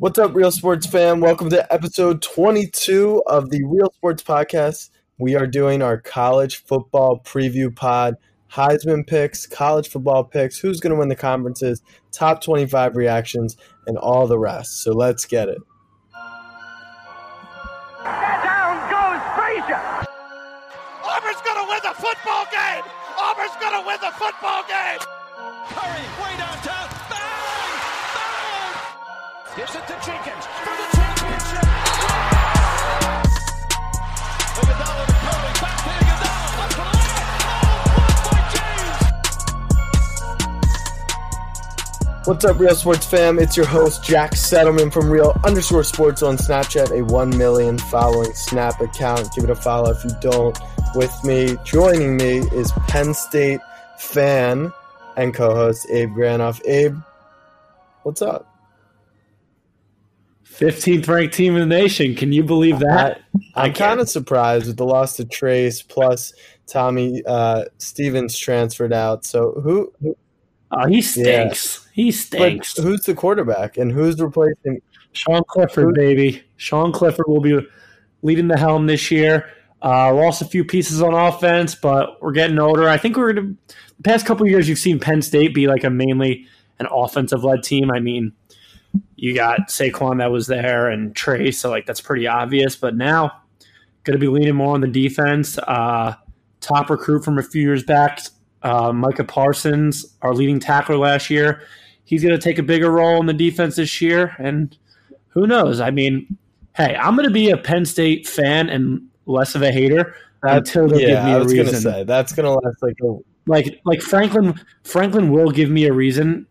What's up, Real Sports fan? Welcome to episode 22 of the Real Sports Podcast. We are doing our college football preview pod, Heisman picks, college football picks, who's going to win the conferences, top 25 reactions, and all the rest. So let's get it. Gives it to Jenkins for the championship. What's up, Real Sports fam? It's your host, Jack Settleman from Real underscore sports on Snapchat, a 1 million following Snap account. Give it a follow if you don't. With me, joining me is Penn State fan and co host Abe Granoff. Abe, what's up? 15th ranked team in the nation. Can you believe that? I'm kind of surprised with the loss to Trace, plus Tommy uh, Stevens transferred out. So who, who Oh, he stinks. He but stinks. who's the quarterback and who's replacing? Sean Clifford, baby. Sean Clifford will be leading the helm this year. Uh, lost a few pieces on offense, but we're getting older. I think we're gonna. The past couple of years, you've seen Penn State be like a mainly an offensive led team. I mean, you got Saquon that was there and Trey, so like that's pretty obvious. But now, going to be leaning more on the defense. Uh, top recruit from a few years back, uh, Micah Parsons, our leading tackler last year. He's going to take a bigger role in the defense this year, and who knows? I mean, hey, I'm going to be a Penn State fan and less of a hater until they give yeah, me I a was gonna say that's gonna last like a Like, like Franklin, Franklin will give me a reason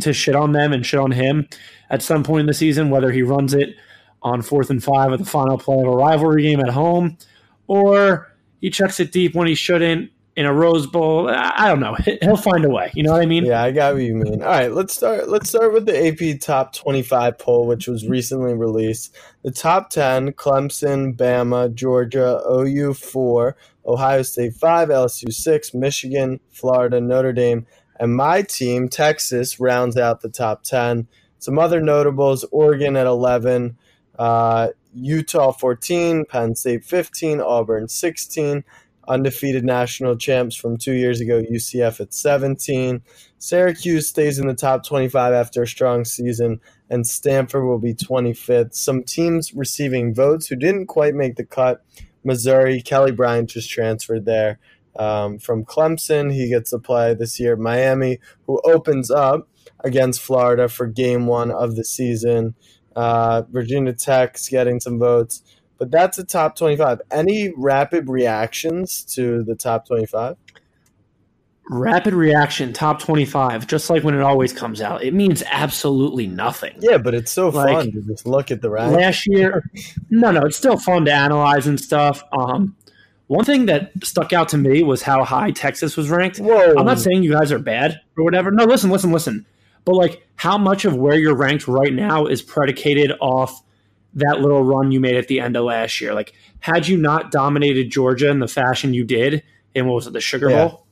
to shit on them and shit on him at some point in the season, whether he runs it on fourth and five at the final play of a rivalry game at home, or he chucks it deep when he shouldn't in a Rose Bowl. I don't know. He'll find a way. You know what I mean? Yeah, I got what you mean. All right, let's start. Let's start with the AP Top 25 poll, which was recently released. The top 10: Clemson, Bama, Georgia, OU four, Ohio State five, LSU six, Michigan, Florida, Notre Dame, and my team, Texas, rounds out the top 10. Some other notables: Oregon at 11, uh, Utah 14, Penn State 15, Auburn 16 undefeated national champs from two years ago, UCF at 17. Syracuse stays in the top 25 after a strong season, and Stanford will be 25th. Some teams receiving votes who didn't quite make the cut Missouri, Kelly Bryant just transferred there. Um, from Clemson, he gets to play this year. Miami, who opens up against Florida for game one of the season. Uh, Virginia Tech's getting some votes but that's a top 25. Any rapid reactions to the top 25? Rapid reaction, top 25, just like when it always comes out. It means absolutely nothing. Yeah, but it's so Like, fun to just look at the. Last year, no, no, it's still fun to analyze and stuff. Um, one thing that stuck out to me was how high Texas was ranked. Whoa. I'm not saying you guys are bad or whatever. No, listen, listen, listen. But like, how much of where you're ranked right now is predicated off that little run you made at the end of last year? Like, had you not dominated Georgia in the fashion you did, in what was it, the Sugar Yeah. Bowl?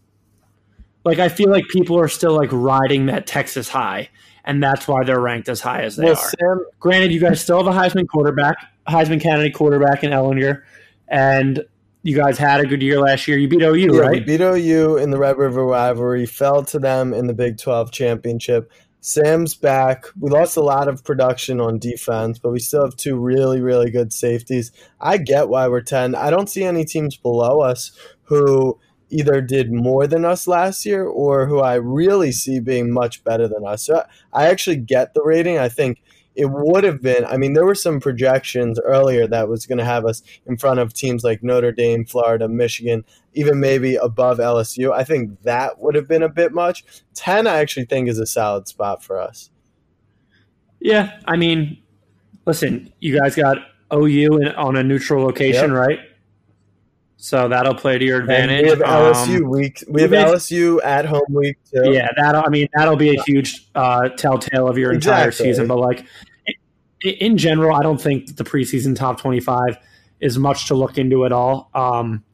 Like, I feel like people are still like riding that Texas high, and that's why they're ranked as high as they well, are. Sam, Granted, you guys still have a Heisman quarterback, Heisman candidate quarterback in Ehlinger, and you guys had a good year last year. You beat OU, yeah, we right? beat OU in the Red River rivalry, fell to them in the Big 12 championship. Sam's back. We lost a lot of production on defense, but we still have two really, really good safeties. I get why we're 10. I don't see any teams below us who either did more than us last year or who I really see being much better than us. So I actually get the rating. I think it would have been, I mean, there were some projections earlier that was going to have us in front of teams like Notre Dame, Florida, Michigan, even maybe above LSU. I think that would have been a bit much. 10, I actually think, is a solid spot for us. Yeah, I mean, listen, you guys got OU in, on a neutral location, Yep. right? So that'll play to your And advantage. we have LSU Um, week. We have LSU at home week too. yeah, that'll. I mean, that'll be a huge uh, telltale of your entire Exactly. season. But like, in general, I don't think the preseason top twenty-five is much to look into at all. Um,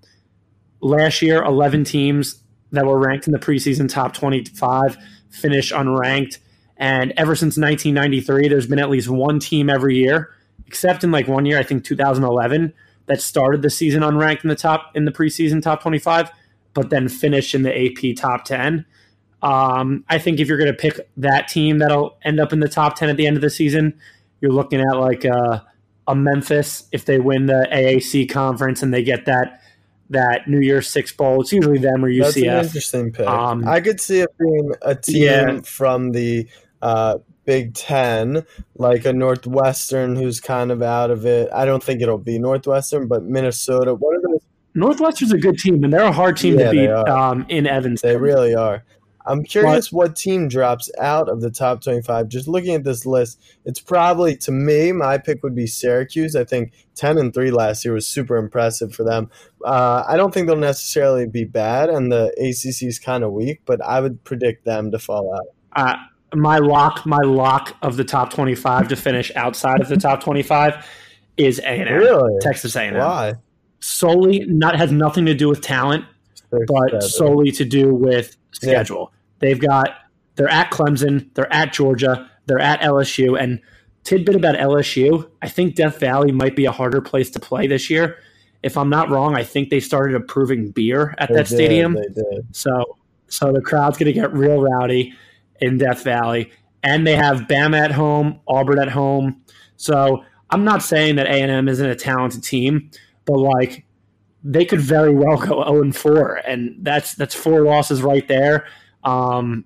last year, eleven teams that were ranked in the preseason top twenty-five finished unranked, And ever since 1993, there's been at least one team every year, except in like one year, I think 2011, that started the season unranked in the top in the preseason top 25, but then finished in the AP top 10. Um, I think if you're going to pick that team that'll end up in the top 10 at the end of the season, you're looking at like a, a Memphis if they win the AAC conference and they get that that New Year's Six bowl. It's usually them or UCF. That's an interesting pick. Um, I could see it being a team Yeah. from the uh, Big Ten, like a Northwestern who's kind of out of it. I don't think it'll be Northwestern, but Minnesota. One of those, Northwestern's a good team, and they're a hard team Yeah, to beat um, in Evanston. they really are. I'm curious what team drops out of the top 25. Just looking at this list, it's probably to me, my pick would be Syracuse. I think 10 and 3 last year was super impressive for them. Uh, I don't think they'll necessarily be bad, and the ACC is kind of weak, but I would predict them to fall out. uh, my lock, my lock of the top twenty-five to finish outside of the top twenty-five is A and M, Really? Texas A and M. Why? Solely, not has nothing to do with talent, They're but seven. solely to do with Yeah. schedule. They've got they're at Clemson, they're at Georgia, they're at LSU, and tidbit about LSU, I think Death Valley might be a harder place to play this year. If I'm not wrong, I think they started approving beer at They that did, stadium. They did. So so the crowd's going to get real rowdy in Death Valley, and they have Bama at home, Auburn at home. So I'm not saying that A and M isn't a talented team, but like they could very well go 0 and 4, and that's that's four losses right there. Um,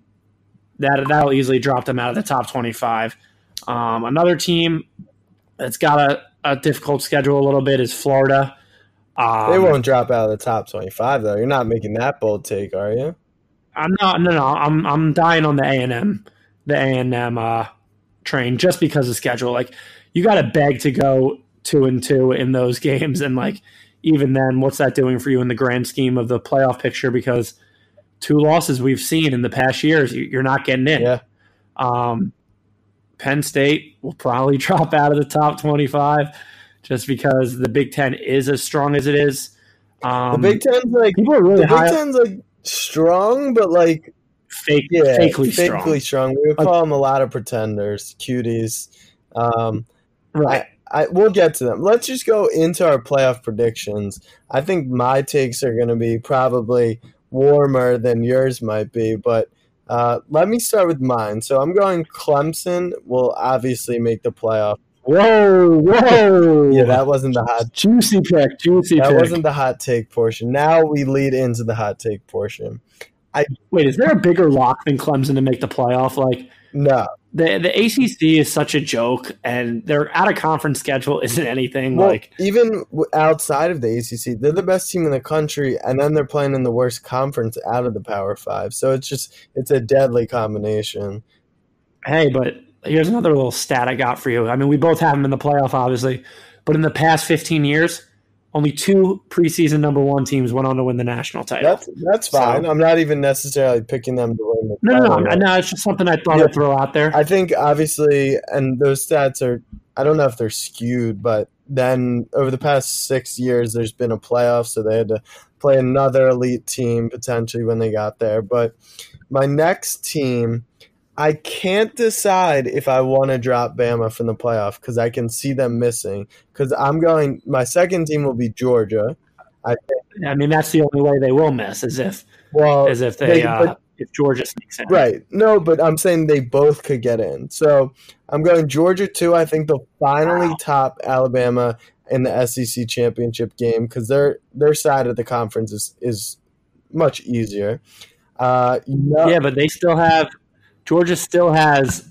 that that'll easily drop them out of the top 25. Um, another team that's got a, a difficult schedule a little bit is Florida. Um, They won't drop out of the top 25, though. You're not making that bold take, are you? I'm not. No, no. I'm I'm dying on the A and M, the A and M uh, train just because of schedule. Like you got to beg to go two and two in those games, and like even then, what's that doing for you in the grand scheme of the playoff picture? Because two losses we've seen in the past years, you- you're not getting in. Yeah. Um, Penn State will probably drop out of the top 25 just because the Big Ten is as strong as it is. Um, The Big Ten's like people are really the Big high, Ten's like strong, but like fake, yeah, fakely strong. fakely strong. We would call them a lot of pretenders, cuties. Um, Right. I we'll get to them. Let's just go into our playoff predictions. I think my takes are going to be probably warmer than yours might be, but uh, let me start with mine. So I'm going Clemson will obviously make the playoff. Whoa, whoa. Yeah, that wasn't the hot. juicy pick, juicy That pick. wasn't the hot take portion. Now we lead into the hot take portion. I Wait, is there a bigger lock than Clemson to make the playoff? Like No, the the ACC is such a joke, and their out of conference schedule isn't anything Well, like. even outside of the ACC, they're the best team in the country, and then they're playing in the worst conference out of the Power Five. So it's just it's a deadly combination. Hey, but here's another little stat I got for you. I mean, we both have them in the playoff, obviously, but in the past 15 years, only two preseason number one teams went on to win the national title. That's that's fine. I'm not even necessarily picking them to win the no, no, no, no, It's just something I thought Yeah. I'd throw out there. I think obviously, and those stats are I don't know if they're skewed, but then over the past six years, there's been a playoff, so they had to play another elite team potentially when they got there. But my next team, I can't decide if I want to drop Bama from the playoff because I can see them missing. Because I'm going, my second team will be Georgia. I mean, that's the only way they will miss, is if Well, as if they, they- uh, but- if Georgia sneaks in. Right. No, but I'm saying they both could get in. So I'm going Georgia too. I think they'll finally Wow. top Alabama in the SEC championship game because their their side of the conference is is much easier. Uh, you know, Yeah, but they still have Georgia still has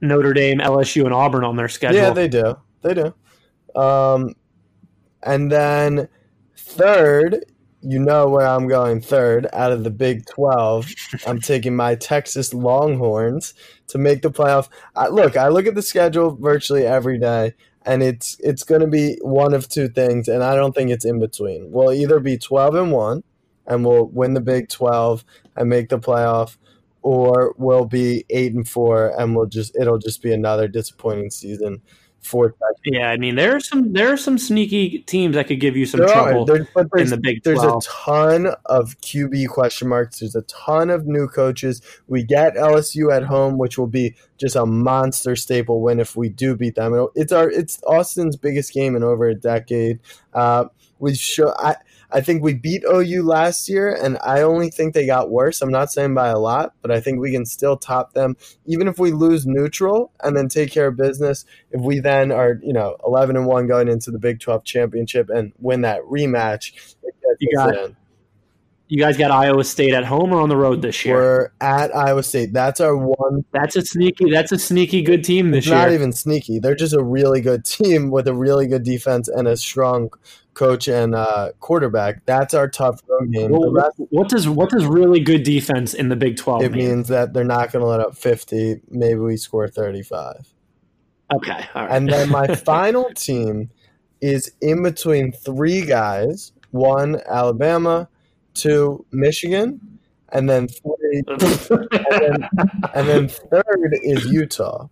Notre Dame, LSU, and Auburn on their schedule. yeah, they do. They do. Um, and then third, you know where I'm going third out of the Big 12. I'm taking my Texas Longhorns to make the playoff. I, look, I look at the schedule virtually every day, and it's it's going to be one of two things, and I don't think it's in between. We'll either be 12 and 1 and we'll win the Big 12 and make the playoff or we'll be 8 and 4 and we'll just it'll just be another disappointing season For. Yeah, I mean there are some there are some sneaky teams that could give you some There trouble There- but in there's, the Big there's a ton of QB question marks. There's a ton of new coaches. We get LSU at home, which will be just a monster staple win if we do beat them. It's our it's Austin's biggest game in over a decade. Uh, we show I. I think we beat OU last year, and I only think they got worse. I'm not saying by a lot, but I think we can still top them, even if we lose neutral and then take care of business. If we then are, you know, 11 and one going into the Big 12 championship and win that rematch, it You got- in. You guys got Iowa State at home or on the road this year? We're at Iowa State. That's our one. That's a sneaky. That's a sneaky good team this It's not year. even sneaky. They're just a really good team with a really good defense and a strong coach and uh, quarterback. That's our tough road game. Well, rest what does what does really good defense in the Big Twelve it mean? means that they're not going to let up 50. Maybe we score 35. Okay, all right. And then my final team is in between three guys one, Alabama, two, Michigan, and then three, and then, and then third is Utah.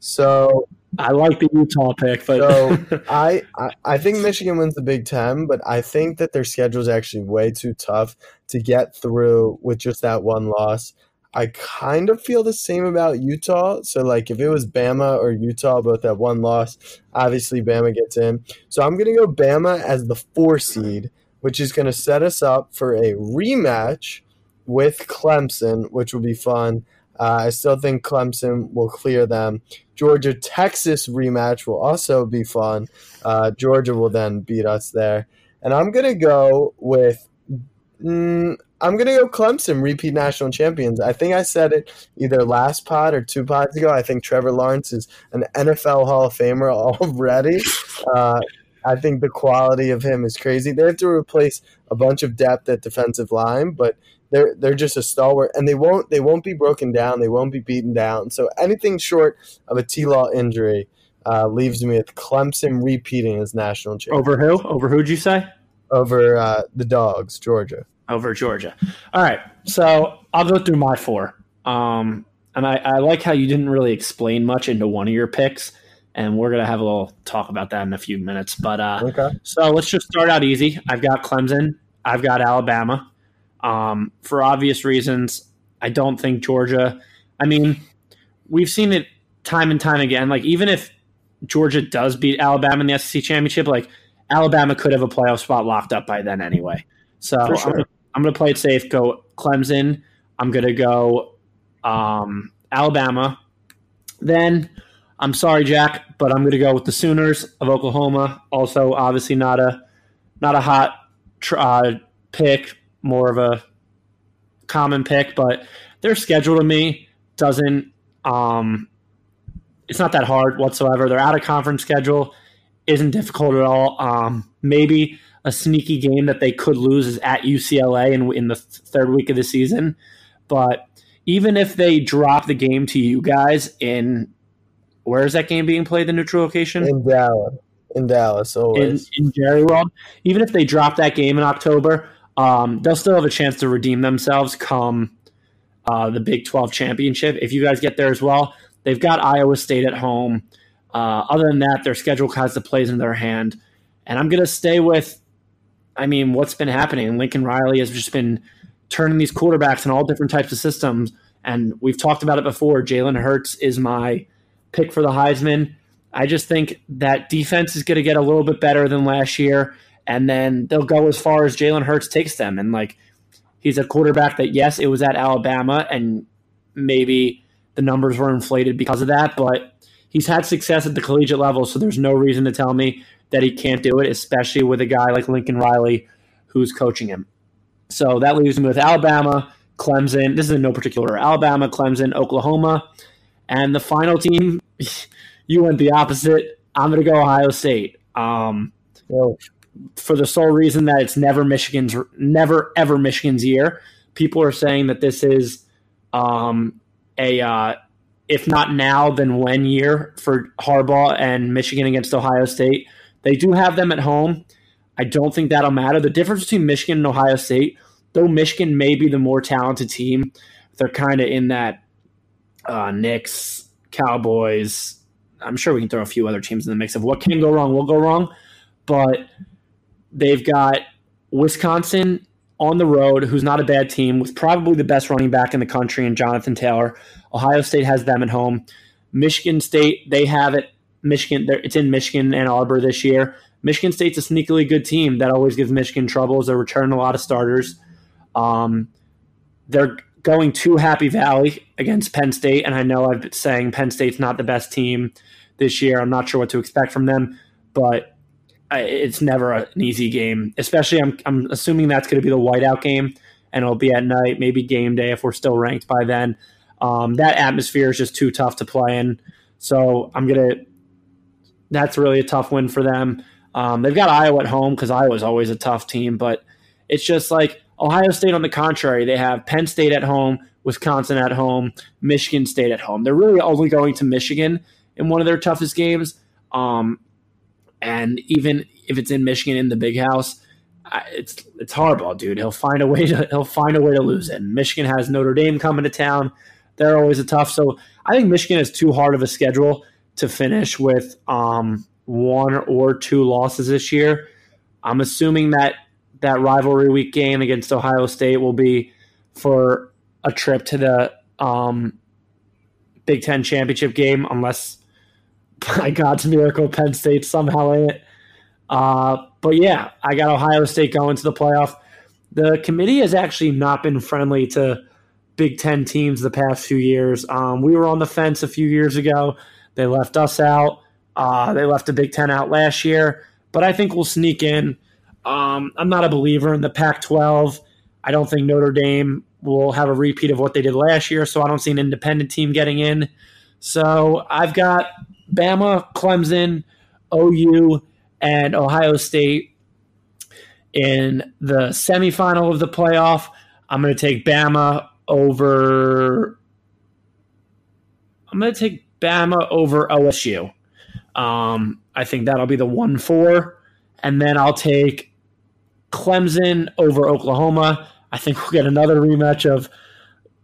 So I like the Utah pick, but So I, I I think Michigan wins the Big Ten, but I think that their schedule is actually way too tough to get through with just that one loss. I kind of feel the same about Utah. So like if it was Bama or Utah both have one loss, obviously Bama gets in. So I'm gonna go Bama as the four seed, which is gonna set us up for a rematch with Clemson, which will be fun. Uh, I still think Clemson will clear them. Georgia Texas rematch will also be fun. Uh, Georgia will then beat us there, and I'm gonna go with. Mm, I'm gonna go Clemson, repeat national champions. I think I said it either last pod or two pods ago. I think Trevor Lawrence is an NFL Hall of Famer already. Uh, I think the quality of him is crazy. They have to replace a bunch of depth at defensive line, but they're they're just a stalwart, and they won't they won't be broken down. They won't be beaten down. So anything short of a T Law injury uh, leaves me with Clemson repeating as national champion over who? Over who'd you say? over uh, the Dogs, Georgia. Over Georgia. All right, so I'll go through my four. Um, and I, I like how you didn't really explain much into one of your picks, and we're gonna have a little talk about that in a few minutes. But uh, Okay. So let's just start out easy. I've got Clemson. I've got Alabama. Um, for obvious reasons, I don't think Georgia. I mean, we've seen it time and time again. Like even if Georgia does beat Alabama in the SEC championship, like Alabama could have a playoff spot locked up by then anyway. So For I'm, gonna, I'm gonna play it safe. Go Clemson. I'm gonna go um, Alabama. Then I'm sorry, Jack, but I'm going to go with the Sooners of Oklahoma. Also, obviously not a not a hot uh, pick, more of a common pick, but their schedule to me doesn't. Um, it's not that hard whatsoever. Their out of conference schedule isn't difficult at all. Um, maybe a sneaky game that they could lose is at UCLA in, in the th- third week of the season, but even if they drop the game to you guys in where is that game being played the neutral location In Dallas. In Dallas, in, always. in Jerry World even if they drop that game in October um, they'll still have a chance to redeem themselves come uh, the Big 12 championship if you guys get there as well they've got Iowa State at home uh, other than that their schedule has the plays in their hand and I'm gonna stay with I mean what's been happening Lincoln Riley has just been turning these quarterbacks in all different types of systems. And we've talked about it before. Jalen Hurts is my pick for the Heisman. I just think that defense is going to get a little bit better than last year. And then they'll go as far as Jalen Hurts takes them. And like, he's a quarterback that, yes, it was at Alabama, and maybe the numbers were inflated because of that, but he's had success at the collegiate level. So there's no reason to tell me that he can't do it, especially with a guy like Lincoln Riley who's coaching him. So that leaves me with Alabama, Clemson. This is in no particular order. Alabama, Clemson, Oklahoma. And the final team, you went the opposite. I'm going to go Ohio State. Um, Yo, for the sole reason that it's never Michigan's, never ever Michigan's year. People are saying that this is um, a, uh, if not now, then when year for Harbaugh and Michigan against Ohio State. They do have them at home. I don't think that'll matter. The difference between Michigan and Ohio State, though Michigan may be the more talented team, they're kind of in that uh, Knicks, Cowboys, I'm sure we can throw a few other teams in the mix of what can go wrong will go wrong, but they've got Wisconsin on the road, who's not a bad team, with probably the best running back in the country in Jonathan Taylor. Ohio State has them at home. Michigan State, they have it. Michigan, it's in Michigan Ann Arbor this year. Michigan State's a sneakily good team that always gives Michigan trouble as they return a lot of starters. Um, they're going to Happy Valley against Penn State, and I know I've been saying Penn State's not the best team this year. I'm not sure what to expect from them, but it's never an easy game. Especially, I'm I'm assuming that's going to be the whiteout game, and it'll be at night, maybe game day if we're still ranked by then. Um, that atmosphere is just too tough to play in. So I'm gonna. That's really a tough win for them. Um, they've got Iowa at home because Iowa's always a tough team, but it's just like Ohio State. On the contrary, they have Penn State at home, Wisconsin at home, Michigan State at home. They're really only going to Michigan in one of their toughest games. Um, and even if it's in Michigan in the Big House, it's it's horrible, dude. He'll find a way to he'll find a way to lose it. And Michigan has Notre Dame coming to town. They're always a tough. So I think Michigan is too hard of a schedule to finish with um, one or two losses this year. I'm assuming that that rivalry week game against Ohio State will be for a trip to the um, Big Ten championship game, unless by God's miracle, Penn State somehow in it. Uh, but yeah, I got Ohio State going to the playoff. The committee has actually not been friendly to Big Ten teams the past few years. Um, we were on the fence a few years ago. They left us out. Uh, they left the Big Ten out last year, but I think we'll sneak in. Um, I'm not a believer in the Pac 12. I don't think Notre Dame will have a repeat of what they did last year, so I don't see an independent team getting in. So I've got Bama, Clemson, OU, and Ohio State in the semifinal of the playoff. I'm going to take Bama over. I'm going to take Bama over OSU. Um, I think that'll be the one four, and then I'll take Clemson over Oklahoma. I think we'll get another rematch of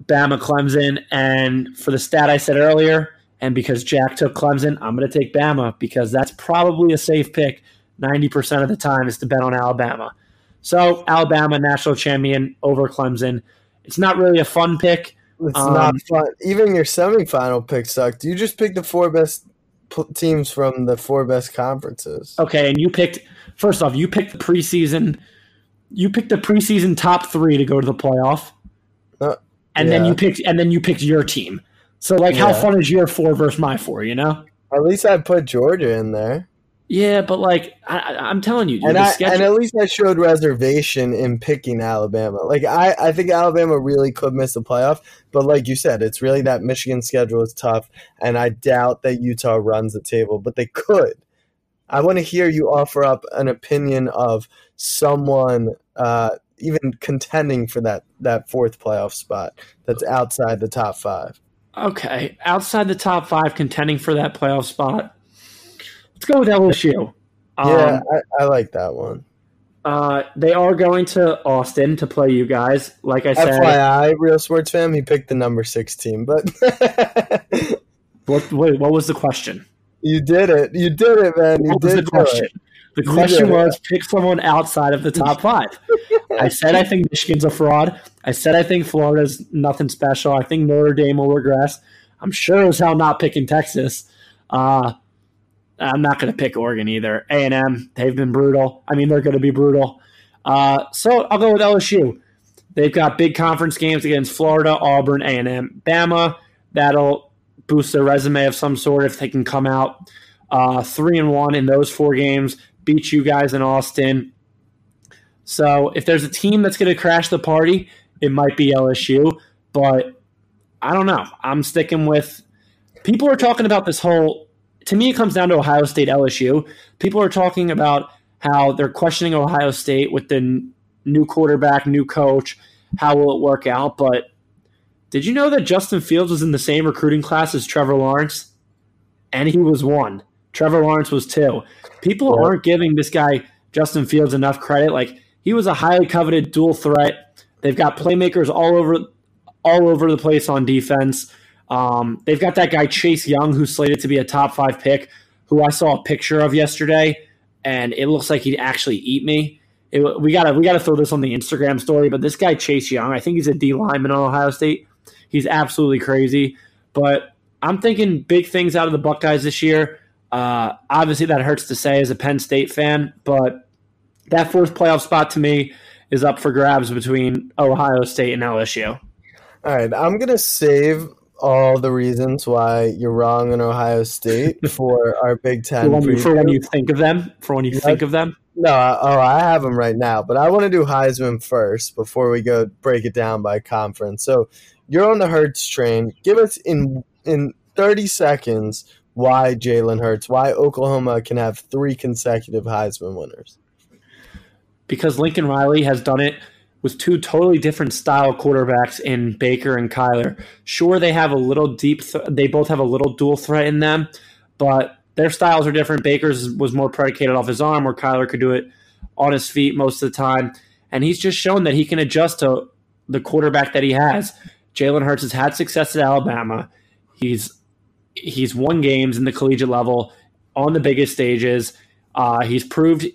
Bama Clemson. And for the stat I said earlier, and because Jack took Clemson, I'm going to take Bama because that's probably a safe pick 90% of the time is to bet on Alabama. So, Alabama national champion over Clemson. It's not really a fun pick. It's um, not fun. Even your semifinal pick sucked. You just picked the four best teams from the four best conferences. Okay, and you picked first off, you picked the preseason. You picked the preseason top three to go to the playoff, uh, and yeah. then you picked and then you picked your team. So, like, yeah. how fun is your four versus my four? You know. At least I put Georgia in there. Yeah, but like I, am telling you, dude, and, I, and at least I showed reservation in picking Alabama. Like I, I think Alabama really could miss the playoff, but like you said, it's really that Michigan schedule is tough, and I doubt that Utah runs the table, but they could. I want to hear you offer up an opinion of someone uh, even contending for that that fourth playoff spot that's outside the top five. Okay, outside the top five, contending for that playoff spot. Let's go with LSU. Um, yeah, I, I, like that one. Uh, they are going to Austin to play you guys. Like I said, FYI, real sports fan, he picked the number six team. But what? Wait, what was the question? You did it. You did it, man. You what was the question? The question was pick someone outside of the top five. I said I think Michigan's a fraud. I said I think Florida's nothing special. I think Notre Dame will regress. I'm sure as hell not picking Texas. Uh, I'm not going to pick Oregon either. A and M, they've been brutal. I mean, they're going to be brutal. Uh, so I'll go with LSU. They've got big conference games against Florida, Auburn, A and M, Bama. That'll boost their resume of some sort if they can come out uh, three and one in those four games, beat you guys in Austin. So if there's a team that's going to crash the party, it might be LSU. But I don't know. I'm sticking with. People are talking about this whole to me, it comes down to Ohio State LSU. People are talking about how they're questioning Ohio State with the n- new quarterback, new coach. How will it work out? But did you know that Justin Fields was in the same recruiting class as Trevor Lawrence? And he was one. Trevor Lawrence was two. People yeah. aren't giving this guy, Justin Fields, enough credit. Like, he was a highly coveted dual threat. They've got playmakers all over all over the place on defense. Um, they've got that guy Chase Young, who's slated to be a top five pick, who I saw a picture of yesterday, and it looks like he'd actually eat me. It, we gotta we gotta throw this on the Instagram story, but this guy Chase Young, I think he's a D lineman on Ohio State. He's absolutely crazy, but I'm thinking big things out of the Buckeyes this year. Uh, obviously, that hurts to say as a Penn State fan, but that fourth playoff spot to me is up for grabs between Ohio State and LSU. All right, I'm gonna save all the reasons why you're wrong in Ohio State for our Big Ten. For when, you, for when you think of them, for when you think of them. No, I- oh, I have them right now, but I want to do Heisman first before we go break it down by conference. So you're on the Hurts train. Give us in in 30 seconds why Jalen Hurts, why Oklahoma can have three consecutive Heisman winners. because Lincoln Riley has done it with two totally different style quarterbacks in Baker and Kyler. Sure, they have a little deep, th- they both have a little dual threat in them, but their styles are different. Baker's was more predicated off his arm, where Kyler could do it on his feet most of the time. And he's just shown that he can adjust to the quarterback that he has. Jalen Hurts has had success at Alabama. He's he's won games in the collegiate level on the biggest stages. Uh, he's proved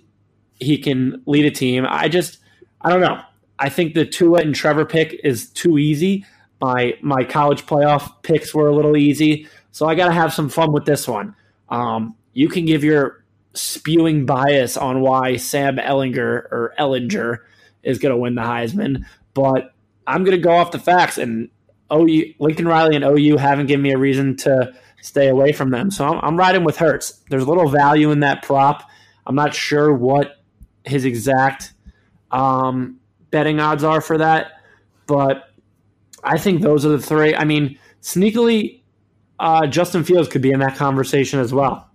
he can lead a team. I just, I don't know. I think the Tua and Trevor pick is too easy. My my college playoff picks were a little easy, so I got to have some fun with this one. Um, you can give your spewing bias on why Sam Ehlinger or Ehlinger is going to win the Heisman, but I'm going to go off the facts. And OU, Lincoln Riley and OU haven't given me a reason to stay away from them, so I'm, I'm riding with Hurts. There's a little value in that prop. I'm not sure what his exact um, betting odds are for that, but I think those are the three. I mean, sneakily, uh, Justin Fields could be in that conversation as well.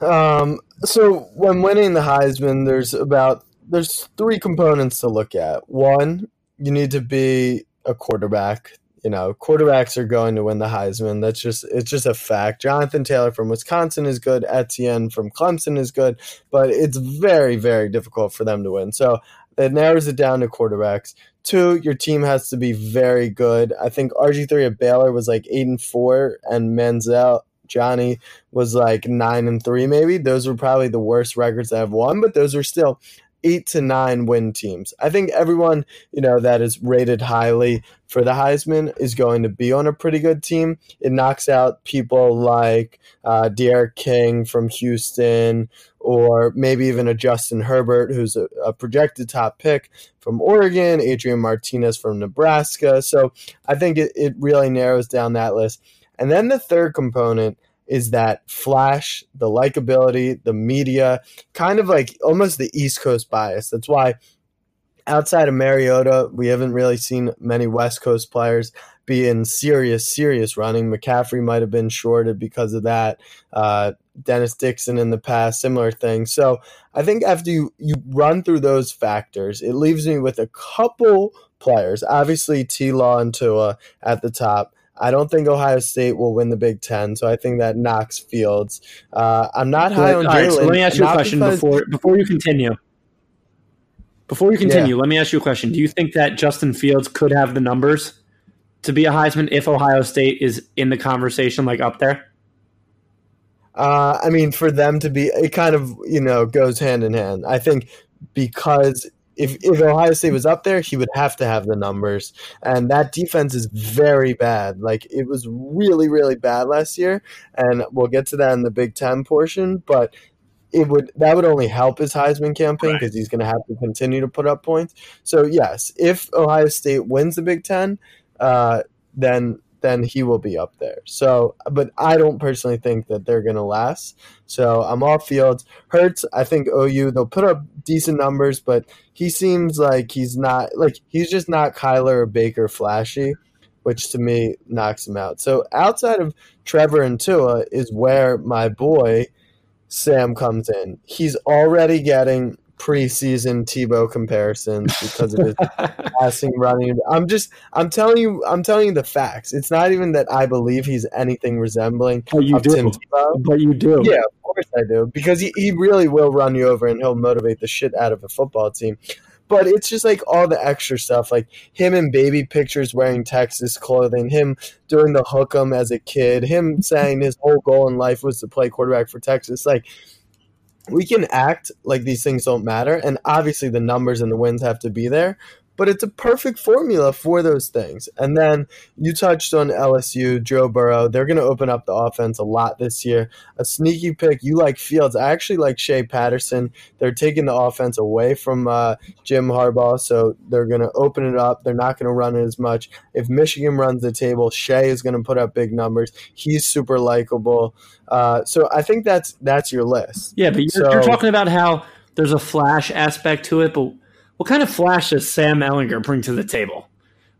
Um, so when winning the Heisman, there's about there's three components to look at. One, you need to be a quarterback. You know, quarterbacks are going to win the Heisman. That's just it's just a fact. Jonathan Taylor from Wisconsin is good. Etienne from Clemson is good, but it's very very difficult for them to win. So it narrows it down to quarterbacks. Two, your team has to be very good. I think RG three at Baylor was like eight and four, and Manziel Johnny was like nine and three, maybe. Those were probably the worst records I have won, but those were still eight to nine win teams. I think everyone, you know, that is rated highly for the Heisman is going to be on a pretty good team. It knocks out people like uh, D'Eriq King from Houston, or maybe even a Justin Herbert, who's a, a projected top pick from Oregon, Adrian Martinez from Nebraska. So I think it, it really narrows down that list. And then the third component is that flash, the likability, the media, kind of like almost the East Coast bias. That's why outside of Mariota, we haven't really seen many West Coast players be in serious, serious running. McCaffrey might have been shorted because of that. Uh, Dennis Dixon in the past, similar thing. So I think after you, you run through those factors, it leaves me with a couple players. Obviously, T Law and Tua at the top. I don't think Ohio State will win the Big Ten, so I think that knocks Fields. Uh, I'm not high on All right, Jalen. so let me ask you a question because- before before you continue. Before you continue, let me ask you a question. Do you think that Justin Fields could have the numbers to be a Heisman if Ohio State is in the conversation, like up there? Uh, I mean, for them to be, it kind of you know goes hand in hand. I think because if if Ohio State was up there, he would have to have the numbers, and that defense is very bad. Like it was really really bad last year, and we'll get to that in the Big Ten portion, but. It would that would only help his Heisman campaign because he's going to have to continue to put up points. So yes, if Ohio State wins the Big Ten, uh, then then he will be up there. So, but I don't personally think that they're going to last. So I'm off Fields. Hurts, I think OU they'll put up decent numbers, but he seems like he's not like he's just not Kyler or Baker flashy, which to me knocks him out. So outside of Trevor and Tua is where my boy Sam comes in. He's already getting preseason Tebow comparisons because of his passing running. I'm just I'm telling you I'm telling you the facts. It's not even that I believe he's anything resembling Oh, you do. Tim Tebow. But you do. Yeah, of course I do. Because he, he really will run you over and he'll motivate the shit out of a football team. but it's just like all the extra stuff, like him in baby pictures wearing Texas clothing, him doing the hook 'em as a kid, him saying his whole goal in life was to play quarterback for Texas. Like we can act like these things don't matter, and obviously the numbers and the wins have to be there but it's a perfect formula for those things. And then you touched on LSU, Joe Burrow. They're going to open up the offense a lot this year. A sneaky pick. You like Fields. I actually like Shea Patterson. They're taking the offense away from uh, Jim Harbaugh, so they're going to open it up. They're not going to run it as much. If Michigan runs the table, Shea is going to put up big numbers. He's super likable. Uh, so I think that's that's your list. Yeah, but you're, So- you're talking about how there's a flash aspect to it, but what kind of flash does Sam Ehlinger bring to the table?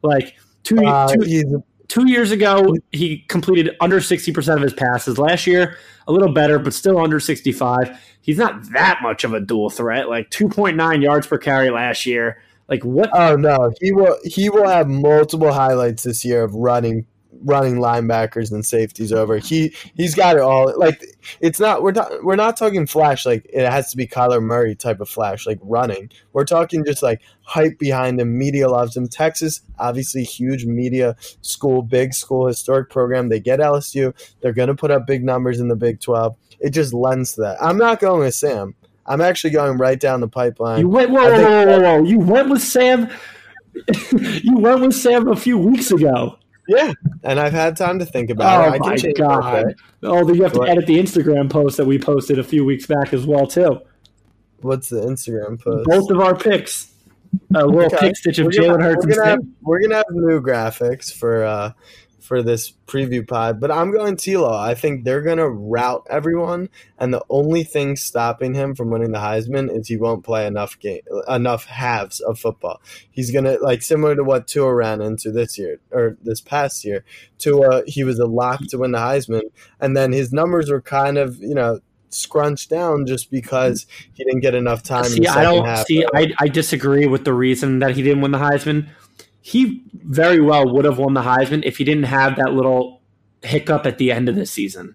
Like two, Uh, two, two years ago, he completed under 60% of his passes. Last year, a little better, but still under 65. He's not that much of a dual threat, like 2.9 yards per carry last year. Like, what? Oh no, he will he will have multiple highlights this year of running running linebackers and safeties over. He he's got it all. Like it's not we're not we're not talking flash like it has to be Kyler Murray type of flash like running. We're talking just like hype behind him. Media loves him. Texas obviously huge media school, big school, historic program. They get LSU. They're going to put up big numbers in the Big 12. It just lends to that. I'm not going with Sam. I'm actually going right down the pipeline. You went, whoa, whoa, whoa, whoa, whoa. You went with Sam. you went with Sam a few weeks ago. Yeah, and I've had time to think about it. Oh my god! Oh, you have to edit the Instagram post that we posted a few weeks back as well too. What's the Instagram post? Both of our picks, a little Okay. pick stitch of Jalen Hurts We're gonna, have, we're gonna have new graphics for uh for this preview pod, but I'm going T-Law. I think they're gonna route everyone, and the only thing stopping him from winning the Heisman is he won't play enough game enough halves of football. He's gonna like similar to what Tua ran into this year or this past year. Tua he was a lock to win the Heisman, and then his numbers were kind of you know scrunched down just because he didn't get enough time. in See, I don't half. see. I, I disagree with the reason that he didn't win the Heisman. He very well would have won the Heisman if he didn't have that little hiccup at the end of the season.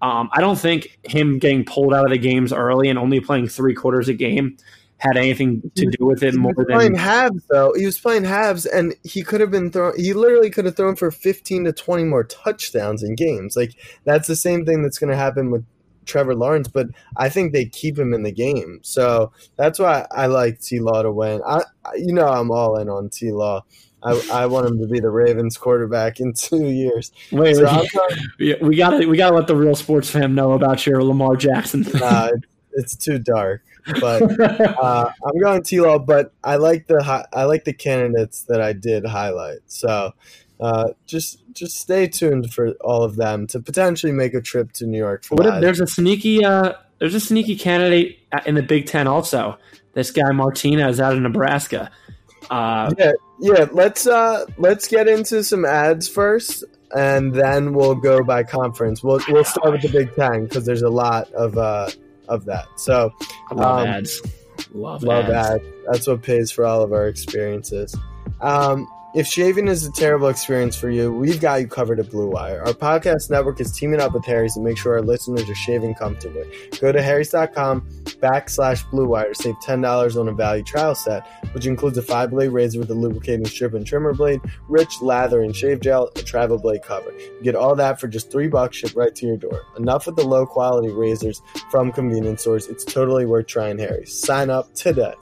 Um, I don't think him getting pulled out of the games early and only playing three quarters a game had anything to do with it He more was playing than halves though. He was playing halves, and he could have been thrown. He literally could have thrown for fifteen to twenty more touchdowns in games. Like that's the same thing that's going to happen with Trevor Lawrence. But I think they keep him in the game, so that's why I like T Law to win. I, I- you know, I'm all in on T Law. I, I want him to be the Ravens quarterback in two years. wait. So wait, Yeah, we got to we got to let the real sports fan know about your Lamar Jackson. thing. nah, it's, it's too dark, but uh, I'm going T-Law, but I like the hi- I like the candidates that I did highlight. So uh, just just stay tuned for all of them to potentially make a trip to New York. For What if there's a sneaky uh, there's a sneaky candidate in the Big Ten also. This guy Martinez out of Nebraska. Uh, yeah, yeah. Let's uh, let's get into some ads first, and then we'll go by conference. We'll we'll start with the Big Ten because there's a lot of uh, of that. So I love Um, ads. Love, Love ads. that. That's what pays for all of our experiences. Um, if shaving is a terrible experience for you, we've got you covered at Blue Wire. Our podcast network is teaming up with Harry's to make sure our listeners are shaving comfortably. Go to harrys.com backslash Blue Wire to save $10 on a value trial set, which includes a five blade razor with a lubricating strip and trimmer blade, rich lather and shave gel, a travel blade cover. You get all that for just three bucks shipped right to your door. Enough with the low quality razors from convenience stores. It's totally worth trying Harry's. Sign up today.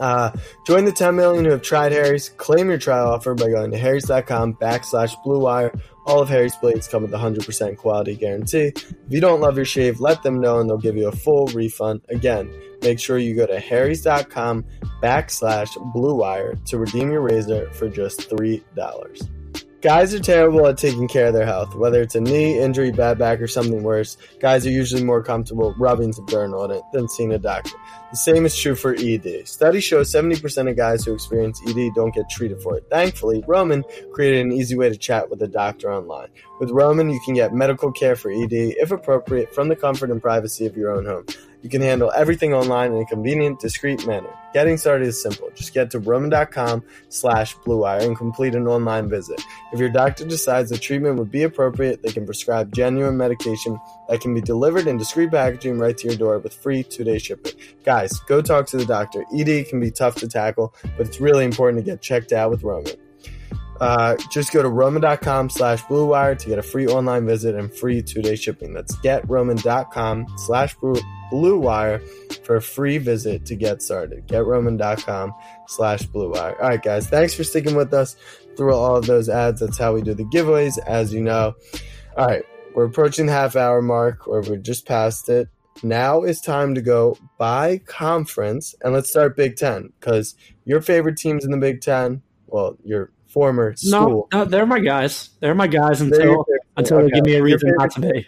Uh, join the 10 million who have tried Harry's. Claim your trial offer by going to harrys.com backslash blue wire. All of Harry's blades come with a 100% quality guarantee. If you don't love your shave, let them know and they'll give you a full refund. Again, make sure you go to harrys.com backslash blue wire to redeem your razor for just $3. Guys are terrible at taking care of their health. Whether it's a knee, injury, bad back, or something worse, guys are usually more comfortable rubbing some dirt on it than seeing a doctor. The same is true for ED. Studies show 70% of guys who experience ED don't get treated for it. Thankfully, Roman created an easy way to chat with a doctor online. With Roman, you can get medical care for ED, if appropriate, from the comfort and privacy of your own home. You can handle everything online in a convenient, discreet manner. Getting started is simple. Just get to roman.com slash bluewire and complete an online visit. If your doctor decides the treatment would be appropriate, they can prescribe genuine medication that can be delivered in discreet packaging right to your door with free two-day shipping. Guys, go talk to the doctor. ED can be tough to tackle, but it's really important to get checked out with Roman. Uh, just go to roman.com slash blue wire to get a free online visit and free two-day shipping. That's getroman.com slash blue wire for a free visit to get started. Getroman.com slash blue wire All right, guys, thanks for sticking with us through all of those ads. That's how we do the giveaways, as you know. All right, we're approaching the half hour mark, or we're just past it. Now it's time to go by conference, and let's start Big Ten because your favorite teams in the Big Ten, well, your former school. No, no, they're my guys. They're my guys They're until your favorite- until they give me a reason not to be.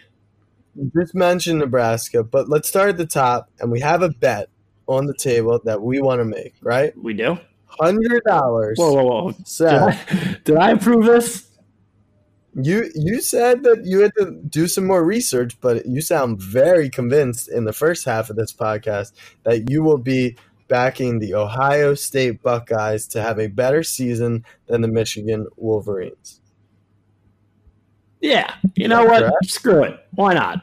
You just mentioned Nebraska, but let's start at the top, and we have a bet on the table that we want to make. Right, We do. hundred dollars. Whoa, whoa, whoa! Did I, did I approve this? you you said that you had to do some more research, but you sound very convinced in the first half of this podcast that you will be backing the Ohio State Buckeyes to have a better season than the Michigan Wolverines. Yeah. You know what? correct. Screw it. Why not?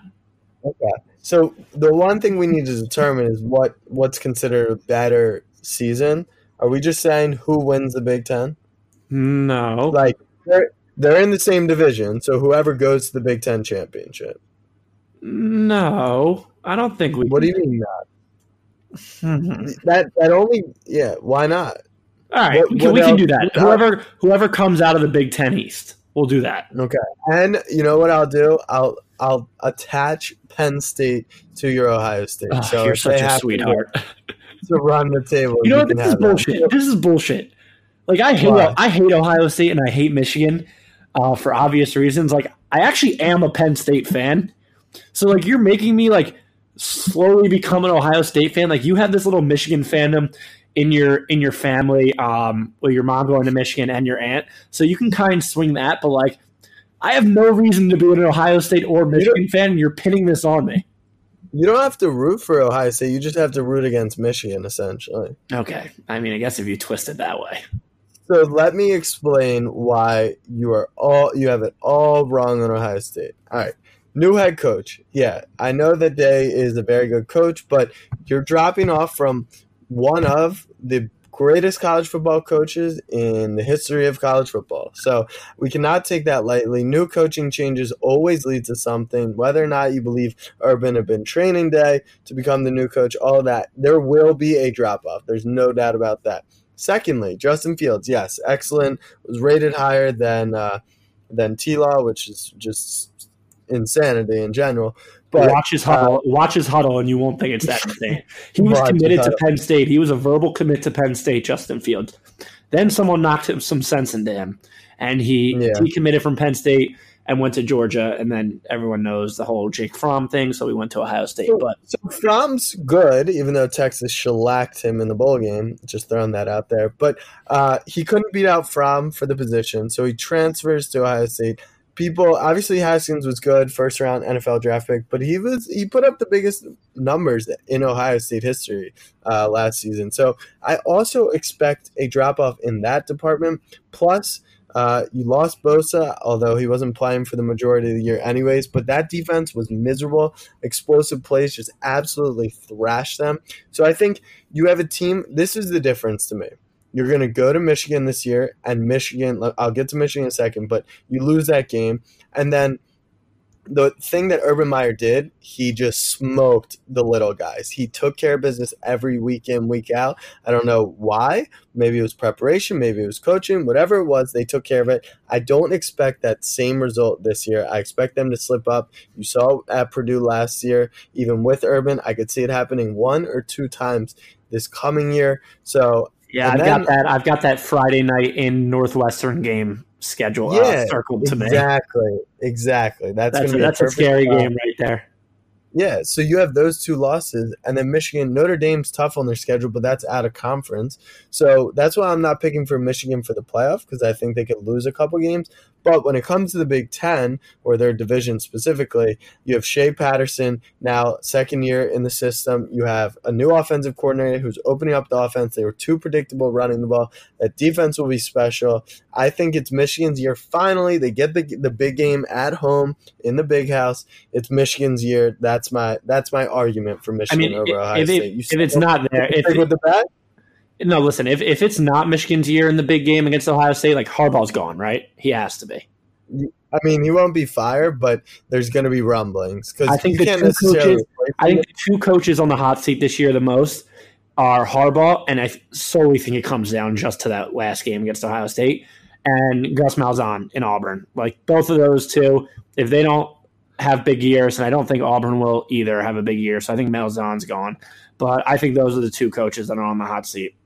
Okay. So the one thing we need to determine is what what's considered a better season. Are we just saying who wins the Big Ten? No. Like they're they're in the same division, so whoever goes to the Big Ten championship. No. I don't think we. What do you mean not? Hmm. That that only yeah. Why not? All right, What- we can, what we can do that. Whoever whoever comes out of the Big Ten East, we'll do that. Okay. And you know what I'll do? I'll I'll attach Penn State to your Ohio State. Oh, so you're such a have to- sweetheart. To run the table. You know what? This is have that. bullshit. This is bullshit. Like I hate Why? I hate Ohio State and I hate Michigan uh, for obvious reasons. Like I actually am a Penn State fan, so like you're making me like slowly become an Ohio State fan. Like you have this little Michigan fandom in your in your family, um, with your mom going to Michigan and your aunt, so you can kind of swing that. But like, I have no reason to be an Ohio State or Michigan fan. And you're pinning this on me. You don't have to root for Ohio State. You just have to root against Michigan, essentially. Okay, I mean, I guess if you twist it that way. So let me explain why you are all you have it all wrong on Ohio State. All right. New head coach. Yeah, I know that Day is a very good coach, but you're dropping off from one of the greatest college football coaches in the history of college football. So we cannot take that lightly. New coaching changes always lead to something. Whether or not you believe Urban have been training Day to become the new coach, all that, there will be a drop off. There's no doubt about that. Secondly, Justin Fields, yes, excellent. Was rated higher than uh, than T Law, which is just insanity in general. But watch his Hudl. watch his Hudl, and you won't think it's that insane. He was committed to. Penn State. He was a verbal commit to Penn State. Justin Fields. Then someone knocked him some sense into him, and he Yeah. he committed from Penn State and went to Georgia. And then everyone knows the whole Jake Fromm thing, so he went to Ohio State. So- But So Fromm's good, even though Texas shellacked him in the bowl game. Just throwing that out there. But uh, he couldn't beat out Fromm for the position, so he transfers to Ohio State. People obviously Haskins was good, first round NFL draft pick, but he was he put up the biggest numbers in Ohio State history uh, last season. So I also expect a drop off in that department. Plus, uh, you lost Bosa, although he wasn't playing for the majority of the year, anyways. But that defense was miserable explosive plays, just absolutely thrashed them. So I think you have a team. This is the difference to me. You're going to go to Michigan this year, and Michigan, I'll get to Michigan in a second, but you lose that game. And then the thing that Urban Meyer did, he just smoked the little guys. He took care of business every week in, week out. I don't know why. Maybe it was preparation, maybe it was coaching, whatever it was, they took care of it. I don't expect that same result this year. I expect them to slip up. You saw at Purdue last year, even with Urban, I could see it happening one or two times this coming year. So yeah, And I've then- got that. I've got that Friday night in Northwestern game schedule uh, Yeah, circled to me. exactly, exactly. That's, That's gonna a, be that's a scary spot. game right there. Yeah, so you have those two losses, and then Michigan, Notre Dame's tough on their schedule, but that's out of conference. So that's why I'm not picking for Michigan for the playoff because I think they could lose a couple games. But when it comes to the Big Ten or their division specifically, you have Shea Patterson now second year in the system. You have a new offensive coordinator who's opening up the offense. They were too predictable running the ball. That defense will be special. I think it's Michigan's year. Finally, they get the the big game at home in the big house. It's Michigan's year. That's my that's my argument for I Michigan mean, over Ohio if, State. You if it's not there, if with the bet? No, listen, if, if it's not Michigan's year in the big game against Ohio State, like Harbaugh's gone, right? He has to be. I mean, he won't be fired, but there's going to be rumblings because I think the two coaches- I think the two coaches on the hot seat this year the most are Harbaugh, and I solely think it comes down just to that last game against Ohio State, and Gus Malzahn in Auburn. Like both of those two, if they don't have big years, and I don't think Auburn will either have a big year, so I think Malzahn's gone. But I think those are the two coaches that are on the hot seat.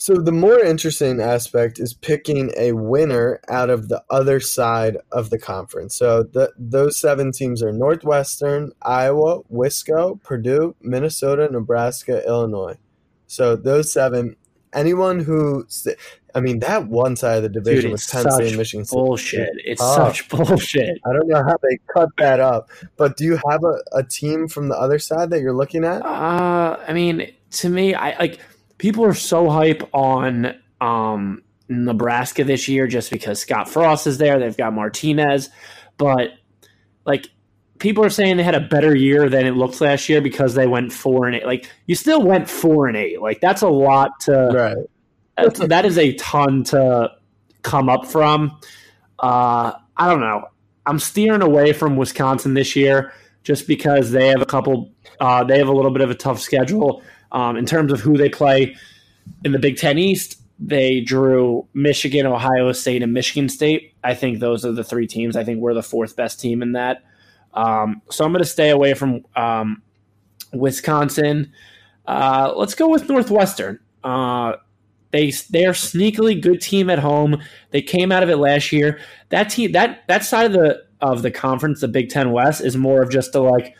So the more interesting aspect is picking a winner out of the other side of the conference. So the, those seven teams are Northwestern, Iowa, Wisco, Purdue, Minnesota, Nebraska, Illinois. So those seven. Anyone who, I mean, that one side of the division Dude, was Penn State, and Michigan State. bullshit. It's Oh. such bullshit. I don't know how they cut that up, but do you have a, a team from the other side that you're looking at? Uh, I mean, to me, I like people are so hype on um, Nebraska this year just because Scott Frost is there. They've got Martinez, but like people are saying they had a better year than it looked last year because they went four and eight. Like you still went four and eight. Like that's a lot to. Right. That's- that is a ton to come up from. Uh, I don't know. I'm steering away from Wisconsin this year just because they have a couple. Uh, they have a little bit of a tough schedule um, in terms of who they play in the Big Ten East. They drew Michigan, Ohio State, and Michigan State. I think those are the three teams. I think we're the fourth best team in that. Um, so I'm going to stay away from um, Wisconsin. Uh, let's go with Northwestern. Uh, they they're sneakily good team at home. They came out of it last year. That team that that side of the of the conference, the Big Ten West, is more of just a like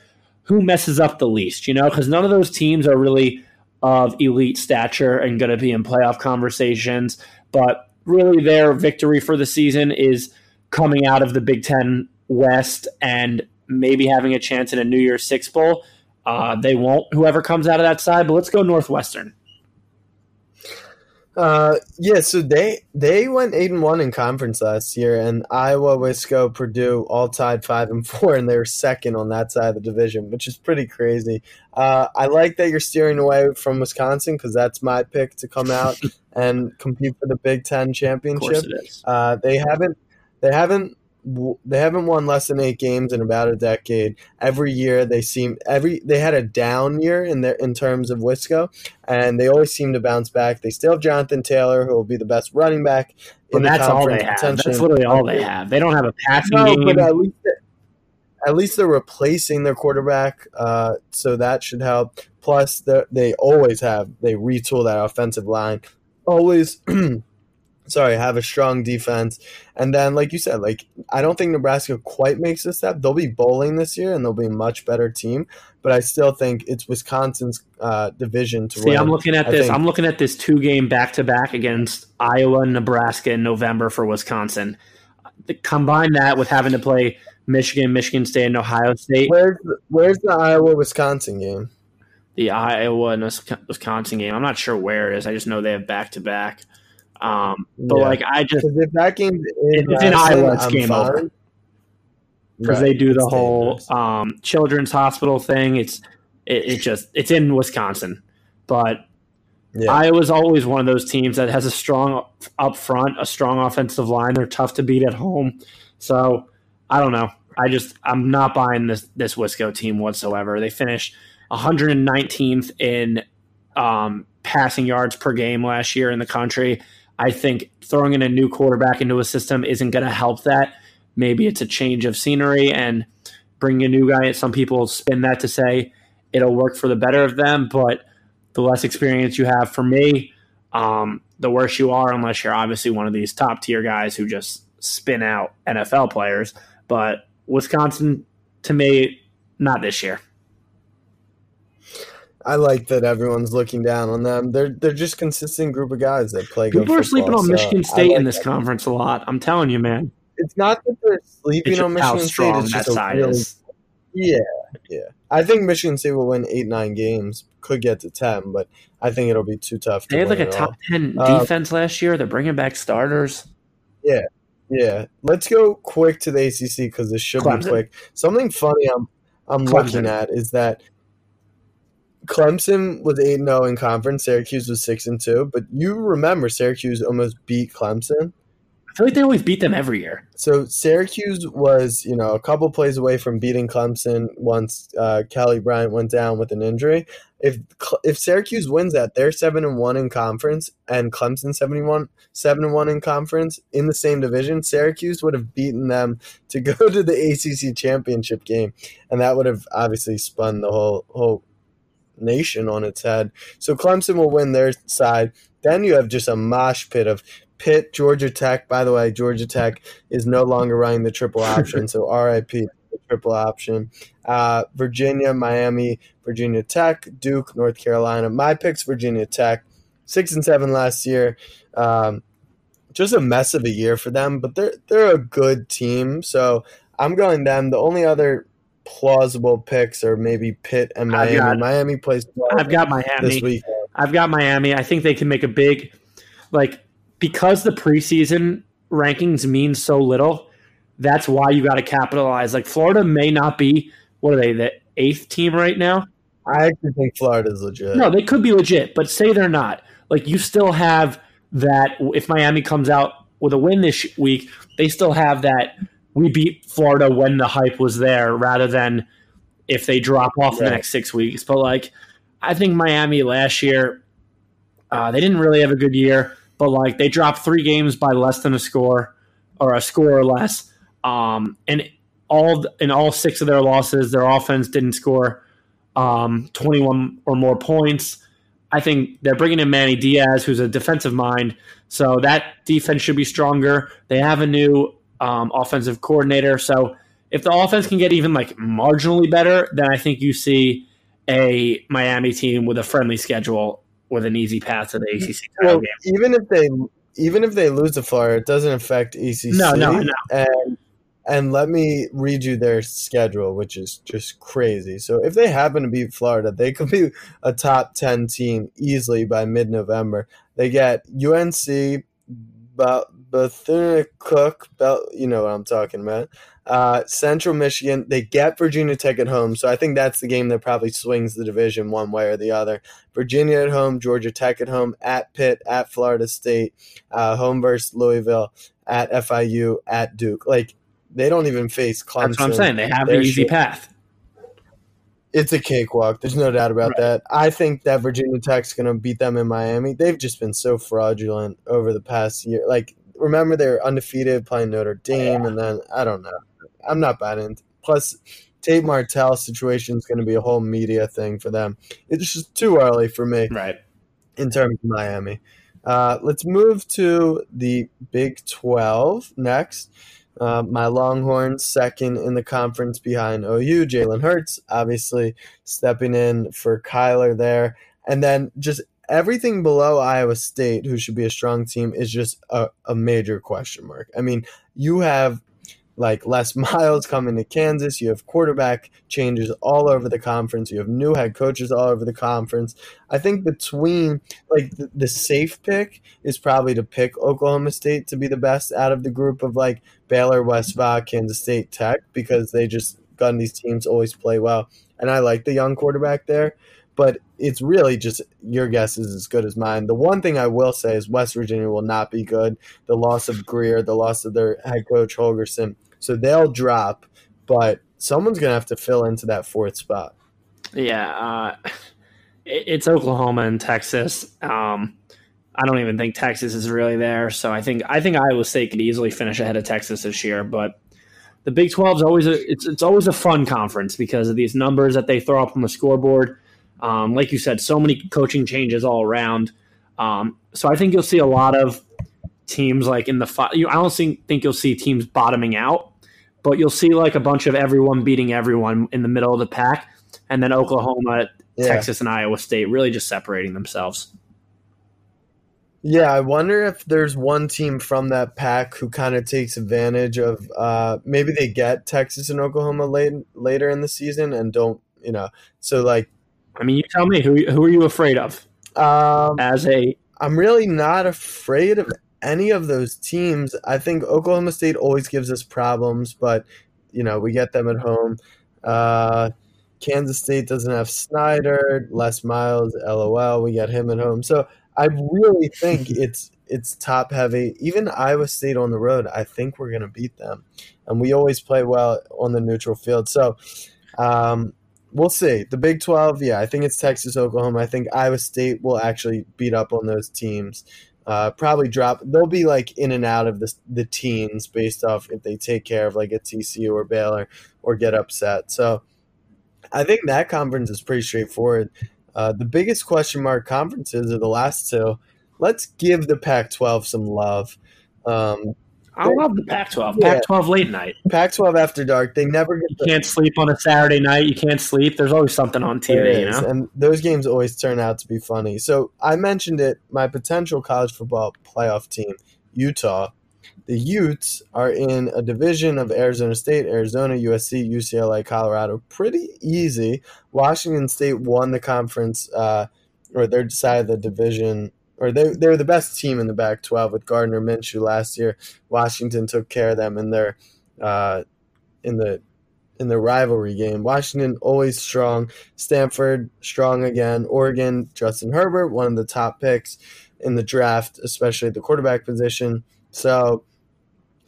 who messes up the least, you know, because none of those teams are really of elite stature and going to be in playoff conversations. But really, their victory for the season is coming out of the Big Ten West and maybe having a chance in a New Year's Six bowl. Uh, they won't. Whoever comes out of that side, but let's go Northwestern. Uh, yeah, so they they went eight and one in conference last year, and Iowa, Wisco, Purdue all tied five and four, and they were second on that side of the division, which is pretty crazy. Uh, I like that you're steering away from Wisconsin because that's my pick to come out and compete for the Big Ten Of course, championship. it is. Uh, they haven't they haven't they haven't won less than eight games in about a decade. Every year they seem every they had a down year in their in terms of Wisco, and they always seem to bounce back. They still have Jonathan Taylor, who will be the best running back the that's all they have. That's literally all they have. They don't have a passing No, game. but at least at least they're replacing their quarterback, uh, so that should help. Plus, they always have they retool that offensive line. Always, sorry, have a strong defense, and then like you said, like I don't think Nebraska quite makes a step. They'll be bowling this year, and they'll be a much better team. But I still think it's Wisconsin's uh, division to See, win. I'm looking at I this. think- I'm looking at this two game back to back against Iowa and Nebraska in November for Wisconsin. Combine that with having to play Michigan, Michigan State, and Ohio State. Where's the, where's the Iowa Wisconsin game? The Iowa and Wisconsin game. I'm not sure where it is. I just know they have back to back. Um, but Yeah. like I just if that game's in, If it's in Madison, Iowa, it's game fine. over. because Right, they do the it's whole dangerous. um, children's hospital thing. It's it, it just it's in Wisconsin, but Yeah. Iowa's always one of those teams that has a strong up front, a strong offensive line. They're tough to beat at home. So I don't know. I just I'm not buying this this Wisco team whatsoever. They finished 119th in um, passing yards per game last year in the country. I think throwing in a new quarterback into a system isn't going to help that. Maybe it's a change of scenery and bringing a new guy. Some people spin that to say it'll work for the better of them, but the less experience you have, for me, um, the worse you are, unless you're obviously one of these top tier guys who just spin out NFL players. But Wisconsin, to me, not this year. I like that everyone's looking down on them. They're they're just consistent group of guys that play. People are sleeping on so Michigan State like in this that. conference a lot. I'm telling you, man. It's not that they're sleeping It's on Michigan State. It's just a side really is. yeah, yeah. I think Michigan State will win eight nine games. Could get to ten, but I think it'll be too tough. To They had like a top all. ten Uh, defense last year. They're bringing back starters. Yeah, yeah, let's go quick to the ACC because this should Clemson. be quick. Something funny I'm I'm Clemson. looking at is that Clemson was 8 0 in conference. Syracuse was six and two. But you remember Syracuse almost beat Clemson. I feel like they always beat them every year. So Syracuse was you know a couple plays away from beating Clemson once uh, Kelly Bryant went down with an injury. If if Syracuse wins that, they're seven and one in conference, and Clemson seventy one seven and one in conference in the same division. Syracuse would have beaten them to go to the ACC championship game, and that would have obviously spun the whole whole nation on its head. So Clemson will win their side. Then you have just a mosh pit of Pitt, Georgia Tech. By the way, Georgia Tech is no longer running the triple option, so RIP the triple option. Uh, Virginia, Miami, Virginia Tech, Duke, North Carolina. My picks: Virginia Tech, six and seven last year. Um, just a mess of a year for them, but they're they're a good team, so I'm going them. The only other plausible picks are maybe Pitt and Miami. got- Miami plays I've got Miami this week. I've got Miami. I think they can make a big, like, because the preseason rankings mean so little. That's why you got to capitalize. Like Florida may not be what are they the eighth team right now? I actually think Florida's legit. No, they could be legit, but say they're not. Like you still have that. If Miami comes out with a win this week, they still have that. We beat Florida when the hype was there, rather than if they drop off in the next six weeks. But like, I think Miami last year, uh, they didn't really have a good year, but like they dropped three games by less than a score or a score or less. Um, and all in all six of their losses, their offense didn't score um, 21 or more points. I think they're bringing in Manny Diaz, who's a defensive mind, so that defense should be stronger. They have a new um, offensive coordinator, so if the offense can get even like marginally better, then I think you see a Miami team with a friendly schedule with an easy path to the ACC title Well, game. even if they even if they lose to Florida, it doesn't affect ECC. No, no, no. And and let me read you their schedule, which is just crazy. So if they happen to beat Florida, they could be a top ten team easily by mid November. They get UNC, Cook, Bel- you know what I'm talking about. Uh, Central Michigan. They get Virginia Tech at home, so I think that's the game that probably swings the division one way or the other. Virginia at home, Georgia Tech at home, at Pitt, at Florida State, uh, home versus Louisville, at FIU, at Duke. Like they don't even face Clemson. That's what I'm saying. They have the They're easy shit. path. It's a cakewalk. There's no doubt about Right. that. I think that Virginia Tech's going to beat them in Miami. They've just been so fraudulent over the past year. Like, remember they were undefeated playing Notre Dame, and then I don't know. I'm not buying into. Plus, Tate Martell situation is going to be a whole media thing for them. It's just too early for me Right. in terms of Miami. Uh, let's move to the Big 12 next. Uh, my Longhorns second in the conference behind OU. Jalen Hurts, obviously stepping in for Kyler there. And then just everything below Iowa State, who should be a strong team, is just a, a major question mark. I mean, you have like Les Miles coming to Kansas. You have quarterback changes all over the conference. You have new head coaches all over the conference. I think between like the, the safe pick is probably to pick Oklahoma State to be the best out of the group of like Baylor, West Va, Kansas State, Tech because they just gun these teams always play well. And I like the young quarterback there. But it's really just your guess is as good as mine. The one thing I will say is West Virginia will not be good. The loss of Grier, the loss of their head coach Holgorsen. So they'll drop, but someone's going to have to fill into that fourth spot. Yeah, uh, it's Oklahoma and Texas. Um, I don't even think Texas is really there, so I think I think Iowa State could easily finish ahead of Texas this year. But the Big Twelve is always a it's it's always a fun conference because of these numbers that they throw up on the scoreboard. Um, like you said, so many coaching changes all around. Um, so I think you'll see a lot of teams like in the fi- you, I don't think, think you'll see teams bottoming out, but you'll see like a bunch of everyone beating everyone in the middle of the pack, and then Oklahoma Yeah. Texas and Iowa State really just separating themselves. Yeah, I wonder if there's one team from that pack who kind of takes advantage of uh, maybe they get Texas and Oklahoma late later in the season and don't, you know. So like, I mean, you tell me who who are you afraid of um, as a I'm really not afraid of any of those teams. I think Oklahoma State always gives us problems, but you know we get them at home. Uh, Kansas State doesn't have Snyder, Les Miles, LOL. We get him at home, so I really think it's it's top heavy. Even Iowa State on the road, I think we're going to beat them, and we always play well on the neutral field. So. Um, we'll see. The Big 12, yeah, I think it's Texas, Oklahoma. I think Iowa State will actually beat up on those teams. Uh, probably drop. They'll be like in and out of the the teens based off if they take care of like a TCU or Baylor or get upset. So I think that conference is pretty straightforward. Uh, the biggest question mark conferences are the last two. Let's give the Pac-12 some love. Um, I love the Pac-12. Yeah. Pac-12 late night. Pac-12 after dark. They never get You the can't sleep on a Saturday night. You can't sleep. There's always something on TV. You know. And those games always turn out to be funny. So I mentioned it, my potential college football playoff team, Utah. The Utes are in a division of Arizona State, Arizona, USC, UCLA, Colorado. Pretty easy. Washington State won the conference, uh, or they decided the division, or they, they were the best team in the Pac 12 with Gardner Minshew last year. Washington took care of them in their uh, in the in the rivalry game. Washington always strong. Stanford strong again. Oregon, Justin Herbert, one of the top picks in the draft, especially at the quarterback position. So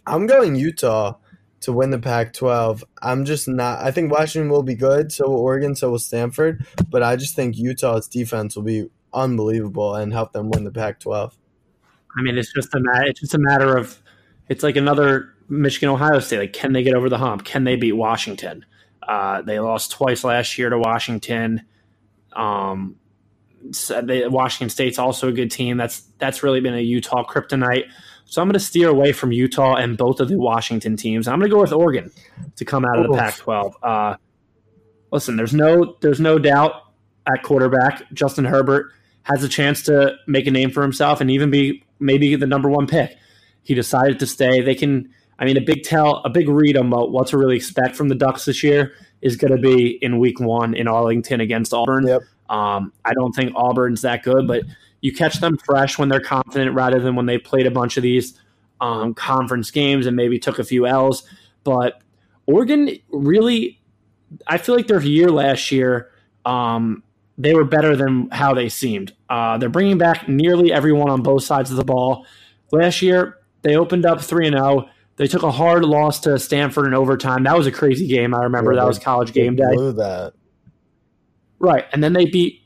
I'm going Utah to win the Pac 12. I'm just not, I think Washington will be good. So will Oregon, so will Stanford. But I just think Utah's defense will be unbelievable and help them win the Pac 12. I mean, it's just a matter. It's just a matter of. It's like another Michigan Ohio State. Like, can they get over the hump? Can they beat Washington? Uh, they lost twice last year to Washington. Um, so they, Washington State's also a good team. That's that's really been a Utah kryptonite. So I'm going to steer away from Utah and both of the Washington teams. I'm going to go with Oregon to come out of the Oof. Pac-12. Uh, listen, there's no there's no doubt at quarterback Justin Herbert has a chance to make a name for himself and even be maybe the number one pick. He decided to stay. They can. I mean, a big tell, a big read on what, to really expect from the Ducks this year is going to be in Week One in Arlington against Auburn. Yep. Um, I don't think Auburn's that good, but you catch them fresh when they're confident rather than when they played a bunch of these um, conference games and maybe took a few L's. But Oregon really, I feel like their year last year, um, they were better than how they seemed. Uh, they're bringing back nearly everyone on both sides of the ball. Last year, they opened up 3 and 0. They took a hard loss to Stanford in overtime. That was a crazy game. I remember that was college game day. Blew that. Right. And then they beat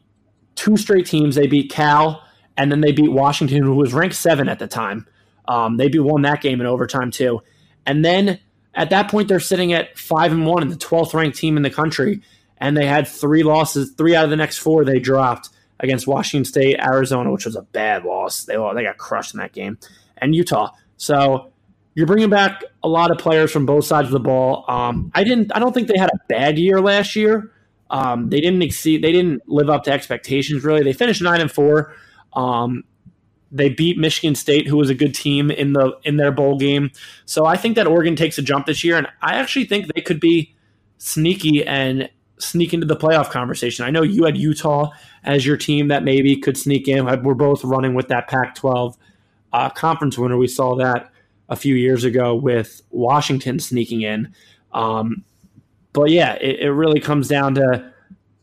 two straight teams. They beat Cal, and then they beat Washington, who was ranked seven at the time. Um, they beat won that game in overtime too. And then at that point, they're sitting at five and one and the twelfth ranked team in the country. And they had three losses. Three out of the next four they dropped against Washington State, Arizona, which was a bad loss. They they got crushed in that game, and Utah. So you're bringing back a lot of players from both sides of the ball. Um, I didn't. I don't think they had a bad year last year. Um, they didn't exceed. They didn't live up to expectations. Really, they finished nine and four. Um, they beat Michigan State, who was a good team in the in their bowl game. So I think that Oregon takes a jump this year, and I actually think they could be sneaky and sneak into the playoff conversation. I know you had Utah as your team that maybe could sneak in. We're both running with that Pac-12 uh, conference winner. We saw that a few years ago with Washington sneaking in. Um, but yeah, it, it really comes down to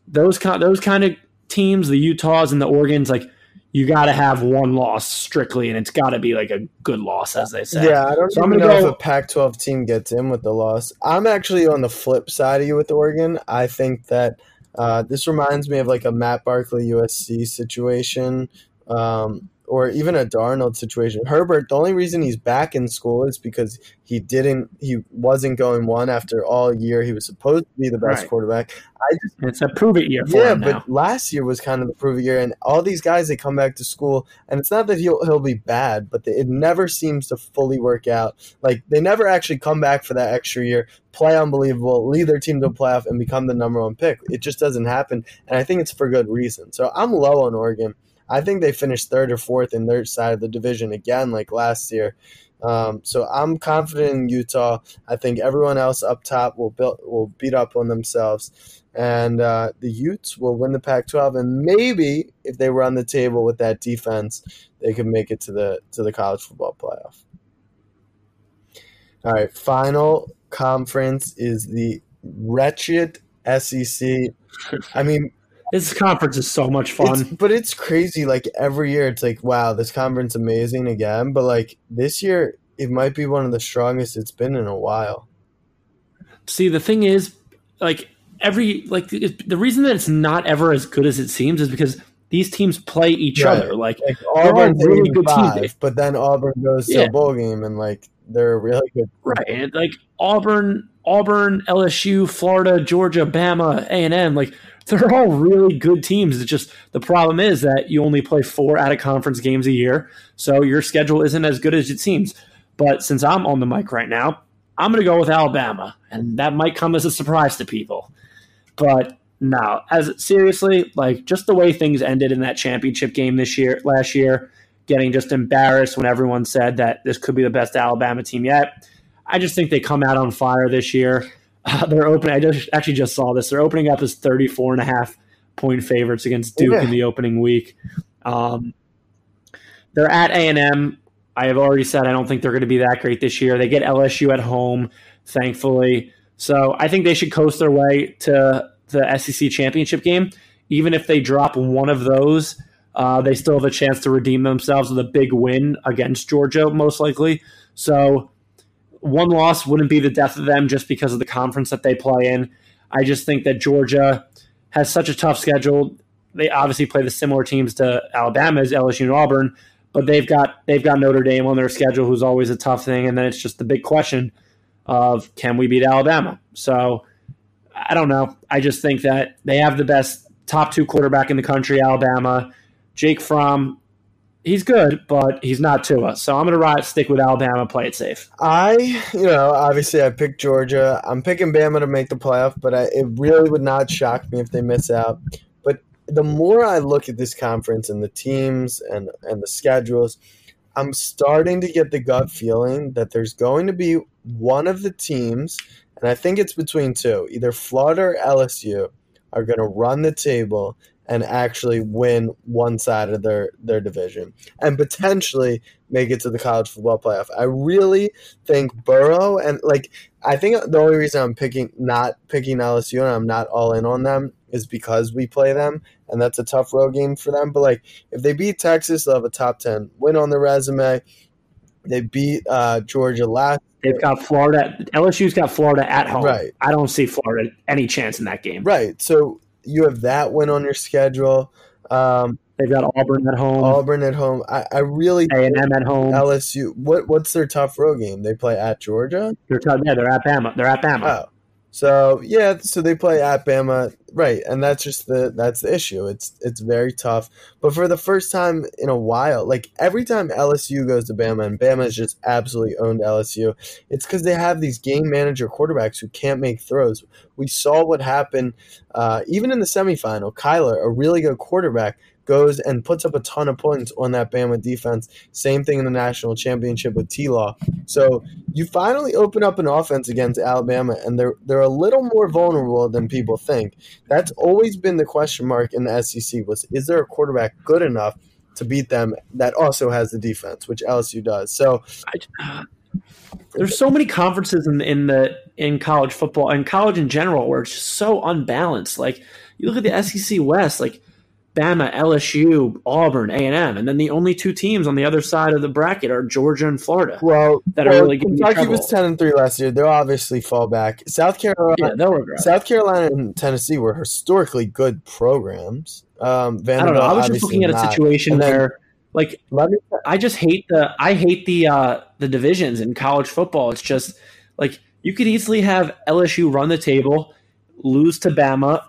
those those kind of teams, the Utahs and the Oregons. Like you got to have one loss strictly, and it's got to be like a good loss, as they say. Yeah, I don't So even know go- if a Pac-12 team gets in with the loss. I'm actually on the flip side of you with Oregon. I think that uh, this reminds me of like a Matt Barkley USC situation. Um, or even a Darnold situation. Herbert, the only reason he's back in school is because he didn't he wasn't going one after all year he was supposed to be the best Right. quarterback. I just It's a prove it year for yeah, but last year was kind of the prove it year, and all these guys they come back to school, and it's not that he'll he'll be bad, but it never seems to fully work out. Like they never actually come back for that extra year, play unbelievable, lead their team to a playoff, and become the number one pick. It just doesn't happen, and I think it's for good reason. So I'm low on Oregon. I think they finished third or fourth in their side of the division again, like last year. Um, so I'm confident in Utah. I think everyone else up top will build, will beat up on themselves, and uh, the Utes will win the Pac-12. And maybe if they were on the table with that defense, they could make it to the to the college football playoff. All right, final conference is the wretched SEC. I mean, This conference is so much it's, fun. but it's crazy. Like every year, it's like, wow, this conference amazing again. But like this year, it might be one of the strongest it's been in a while. See, the thing is, like every like the reason that it's not ever as good as it seems is because these teams play each Right. other. Like Like Auburn's really good teams. five, but then Auburn goes to a bowl game and like they're a really good. right, and like Auburn, Auburn, LSU, Florida, Georgia, Bama, A and M, like they're all really good teams. It's just the problem is that you only play four out of conference games a year, so your schedule isn't as good as it seems. But since I'm on the mic right now, I'm going to go with Alabama, and that might come as a surprise to people. But no, as seriously, like just the way things ended in that championship game this year, last year, getting just embarrassed when everyone said that this could be the best Alabama team yet. I just think they come out on fire this year. Uh, they're opening. I just actually just saw this. They're opening up as 34 and a half point favorites against Duke Yeah. in the opening week. Um, they're at A and M. I have already said I don't think they're going to be that great this year. They get LSU at home, thankfully. So I think they should coast their way to the SEC championship game. Even if they drop one of those, uh, they still have a chance to redeem themselves with a big win against Georgia, most likely. So one loss wouldn't be the death of them just because of the conference that they play in. I just think that Georgia has such a tough schedule. They obviously play the similar teams to Alabama's, LSU, and Auburn, but they've got they've got Notre Dame on their schedule, who's always a tough thing. And then it's just the big question of can we beat Alabama? So I don't know. I just think that they have the best top two quarterback in the country, Alabama. Jake Fromm, he's good, but he's not Tua. So I'm going to ride stick with Alabama, play it safe. I, you know, obviously I picked Georgia. I'm picking Bama to make the playoff, but I, it really would not shock me if they miss out. But the more I look at this conference and the teams and and the schedules, I'm starting to get the gut feeling that there's going to be one of the teams, and I think it's between two, either Florida or LSU, are going to run the table and actually win one side of their their division and potentially make it to the college football playoff. I really think Burrow and like I think the only reason I'm picking not picking LSU and I'm not all in on them is because we play them and that's a tough road game for them. But like if they beat Texas, they'll have a top ten win on their resume. They beat uh, Georgia last. They've got Florida. LSU's got Florida at home. Right. I don't see Florida any chance in that game. Right. So you have that win on your schedule. Um, They've got Auburn at home, Auburn at home. I, I really A and M at home. LSU. What what's their tough road game? They play at Georgia. They're tough, yeah, they're at Bama. They're at Bama. Oh, so yeah, so they play at Bama, right? And that's just the that's the issue. It's it's very tough. But for the first time in a while, like every time LSU goes to Bama, and Bama has just absolutely owned LSU, it's because they have these game manager quarterbacks who can't make throws. We saw what happened uh, even in the semifinal. Kyler, a really good quarterback, goes and puts up a ton of points on that Bama defense. Same thing in the national championship with T Law. So you finally open up an offense against Alabama, and they're they're a little more vulnerable than people think. That's always been the question mark in the SEC: was is there a quarterback good enough to beat them that also has the defense, which LSU does? So I, there's so many conferences in in the in college football and college in general where it's just so unbalanced. Like you look at the SEC West, like Bama, LSU, Auburn, A and M, and then the only two teams on the other side of the bracket are Georgia and Florida. well, That are really giving Kentucky was ten and three last year. They'll obviously fall back. South Carolina, Yeah, they'll regret. South Carolina and Tennessee were historically good programs. Um, I Vanderbilt, don't know. I was just looking at a situation then- where like Let me. I just hate the I hate the uh, the divisions in college football. It's just like you could easily have LSU run the table, lose to Bama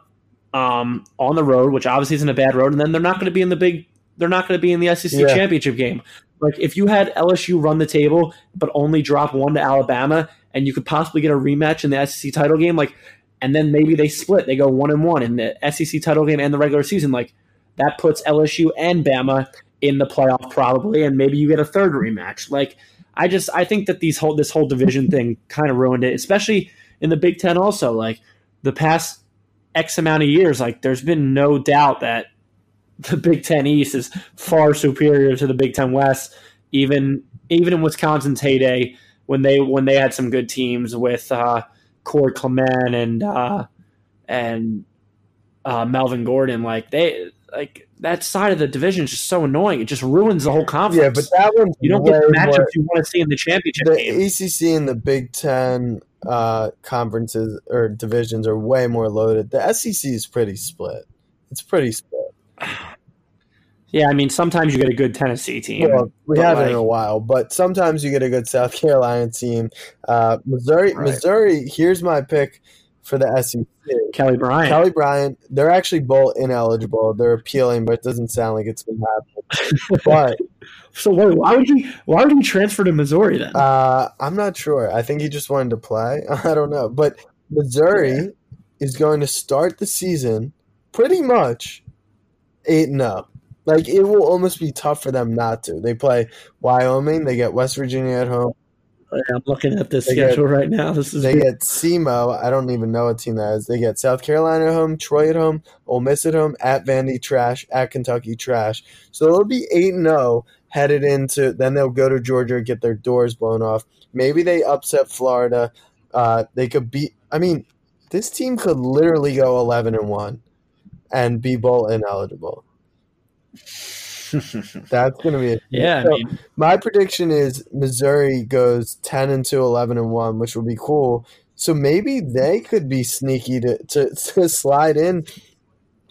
um, on the road, which obviously isn't a bad road, and then they're not going to be in the big. They're not going to be in the SEC Yeah. championship game. Like if you had LSU run the table but only drop one to Alabama, and you could possibly get a rematch in the SEC title game, like, and then maybe they split, they go one and one in the SEC title game and the regular season, like that puts LSU and Bama in the playoff probably, and maybe you get a third rematch. Like I just I think that these whole this whole division thing kind of ruined it, especially in the Big Ten. Also, like the past X amount of years, like there's been no doubt that the Big Ten East is far superior to the Big Ten West. Even even in Wisconsin's heyday, when they when they had some good teams with uh, Corey Clement and uh, and uh, Melvin Gordon, like they like that side of the division is just so annoying. It just ruins the whole conference. Yeah, but that one you don't get the matchups you want to see in the championship the game. ACC and the Big Ten uh, conferences or divisions are way more loaded. The SEC is pretty split. It's pretty split. Yeah, I mean sometimes you get a good Tennessee team. Well, we haven't in a while, but sometimes you get a good South Carolina team. Uh, Missouri, Right. Missouri. Here's my pick for the SEC. Kelly Bryant. Kelly Bryant. They're actually both ineligible. They're appealing, but it doesn't sound like it's going to happen. but so wait, why would he why would he transfer to Missouri then? Uh, I'm not sure. I think he just wanted to play. I don't know. But Missouri is going to start the season pretty much 8 and 0. Like, it will almost be tough for them not to. They play Wyoming, they get West Virginia at home, I'm looking at this They get- schedule right now. This is they get SEMO. I don't even know what team that is. They get South Carolina at home, Troy at home, Ole Miss at home, at Vandy Trash, at Kentucky Trash. So they'll be 8 0 headed into, then they'll go to Georgia and get their doors blown off. Maybe they upset Florida. Uh, they could beat, I mean, this team could literally go 11 and 1 and be bowl ineligible. That's going to be a yeah, I mean, my prediction is Missouri goes 10 and 2, 11 and 1, which would be cool. So maybe they could be sneaky to, to, to slide in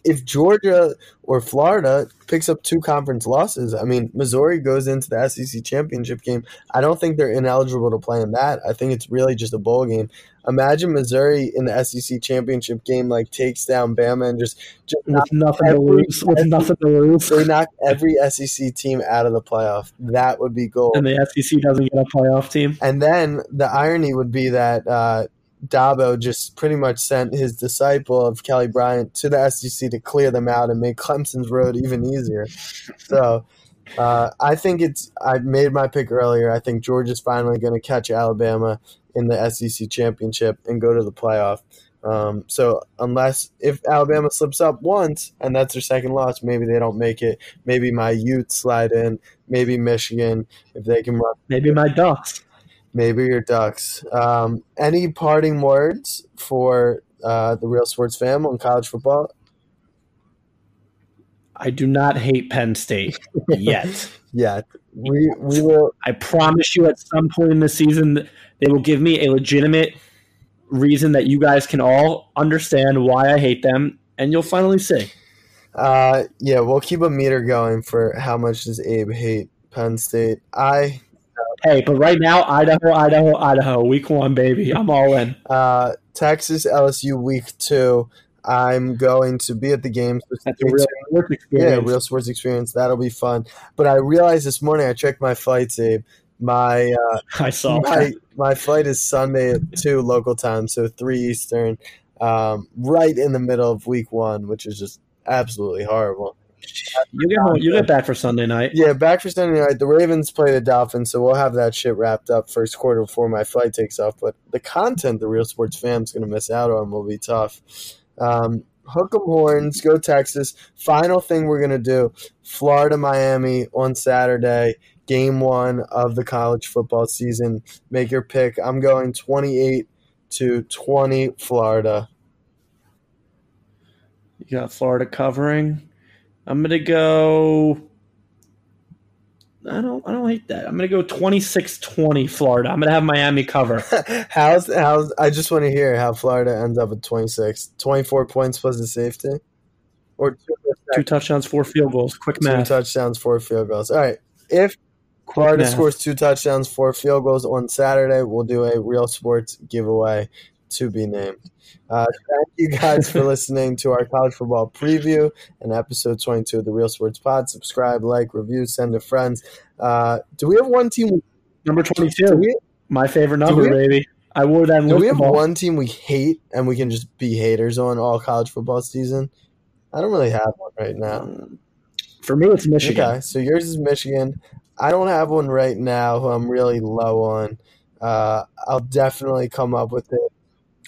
if Georgia or Florida picks up two conference losses. I mean, Missouri goes into the SEC championship game. I don't think they're ineligible to play in that. I think it's really just a bowl game. Imagine Missouri in the SEC championship game like takes down Bama and just, just with nothing to lose, with nothing to lose, they knock every SEC team out of the playoff. That would be gold. and the SEC doesn't get a playoff team. And then the irony would be that uh, Dabo just pretty much sent his disciple of Kelly Bryant to the SEC to clear them out and make Clemson's road even easier. So uh, I think it's. I made my pick earlier. I think Georgia's finally going to catch Alabama in the SEC championship and go to the playoff. Um, so unless if Alabama slips up once and that's their second loss, maybe they don't make it. Maybe my Utes slide in. Maybe Michigan if they can run Maybe my Ducks. Maybe your Ducks. Um, any parting words for uh, the Real Sports fam on college football? I do not hate Penn State yet. yet. we we will. I promise you, at some point in the season, they will give me a legitimate reason that you guys can all understand why I hate them, and you'll finally see. Uh, yeah, we'll keep a meter going for how much does Abe hate Penn State. I Hey, but right now, Idaho, Idaho, Idaho, week one, baby. I'm all in. uh, Texas LSU week two. I'm going to be at the game. That's a real sports Yeah, real sports experience. That'll be fun. But I realized this morning I checked my flights, Abe. My uh, I saw my my flight is Sunday at two local time, so three Eastern, um, right in the middle of week one, which is just absolutely horrible. You get home, you get back for Sunday night. Yeah, back for Sunday night. The Ravens play the Dolphins, so we'll have that shit wrapped up first quarter before my flight takes off. But the content the Real Sports fam's going to miss out on will be tough. Um, hook 'em horns, go Texas. Final thing we're to do Florida, Miami on Saturday, game one of the college football season. Make your pick. I'm going 28 to 20 Florida. You got Florida covering. I'm gonna go. I don't. I don't hate that. I'm gonna go 26-20 Florida. I'm gonna have Miami cover. how's how's I just want to hear how Florida ends up at 26. 24 points plus the safety? Or two Two touchdowns, four field goals. Quick Two math. touchdowns, four field goals. All right. If Quick Florida math. scores two touchdowns, four field goals on Saturday, we'll do a real sports giveaway to be named. Uh, thank you guys for listening to our college football preview and episode 22 of the Real Sports Pod. Subscribe, like, review, send to friends. Uh, do we have one team? Number twenty-two. we, My favorite number, we- baby. I wore that do we have football. one team we hate and we can just be haters on all college football season? I don't really have one right now. For me, it's Michigan. Okay, so yours is Michigan. I don't have one right now who I'm really low on. Uh, I'll definitely come up with it.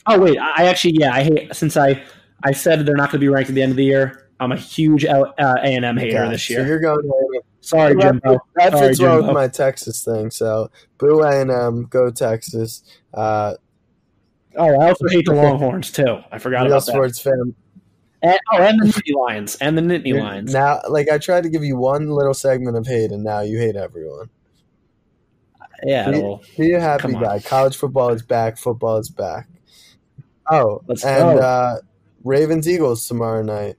Oh wait, I actually yeah, I hate since I I said they're not going to be ranked at the end of the year. I'm a huge uh, A and M hater this So year. you're going. Sorry, Jimbo. That Sorry, fits well with my Texas thing. So boo A and M, go Texas. Uh, Oh, I also hate the Longhorns too. I forgot about that. sports fan. And, oh, and the Nittany Lions and the Nittany Lions. Now, like I tried to give you one little segment of hate, and now you hate everyone. yeah, Be, well, be a happy guy. College football is back. Football is back. Oh, Let's and go. uh, Ravens Eagles tomorrow night.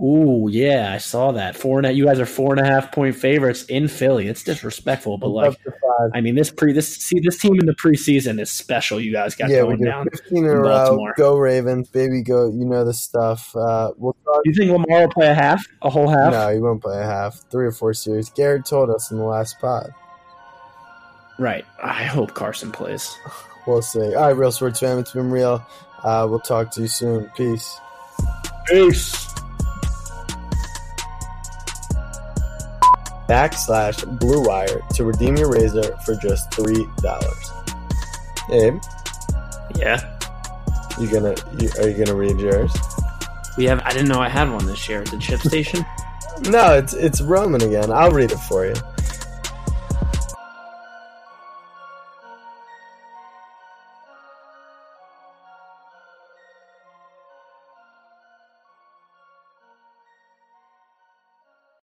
ooh, yeah, I saw that. Four and a, you guys are four and a half point favorites in Philly. It's disrespectful, but like, Up to five. I mean, this pre this see this team in the preseason is special. You guys got yeah, we going do down. 15 in a row. Go Ravens, baby, go. You know the stuff. Uh, we'll talk. Do you think Lamar will play a half, a whole half? No, he won't play a half. Three or four series. Garrett told us in the last pod. Right. I hope Carson plays. We'll see. All right, Real Sports fam, it's been real. Uh, we'll talk to you soon. Peace. Peace. Backslash Blue Wire to redeem your razor for just three dollars. Abe, Yeah. you gonna? You, are you gonna read yours? We have. I didn't know I had one this year. Is it Chip Station? No, it's it's Roman again. I'll read it for you.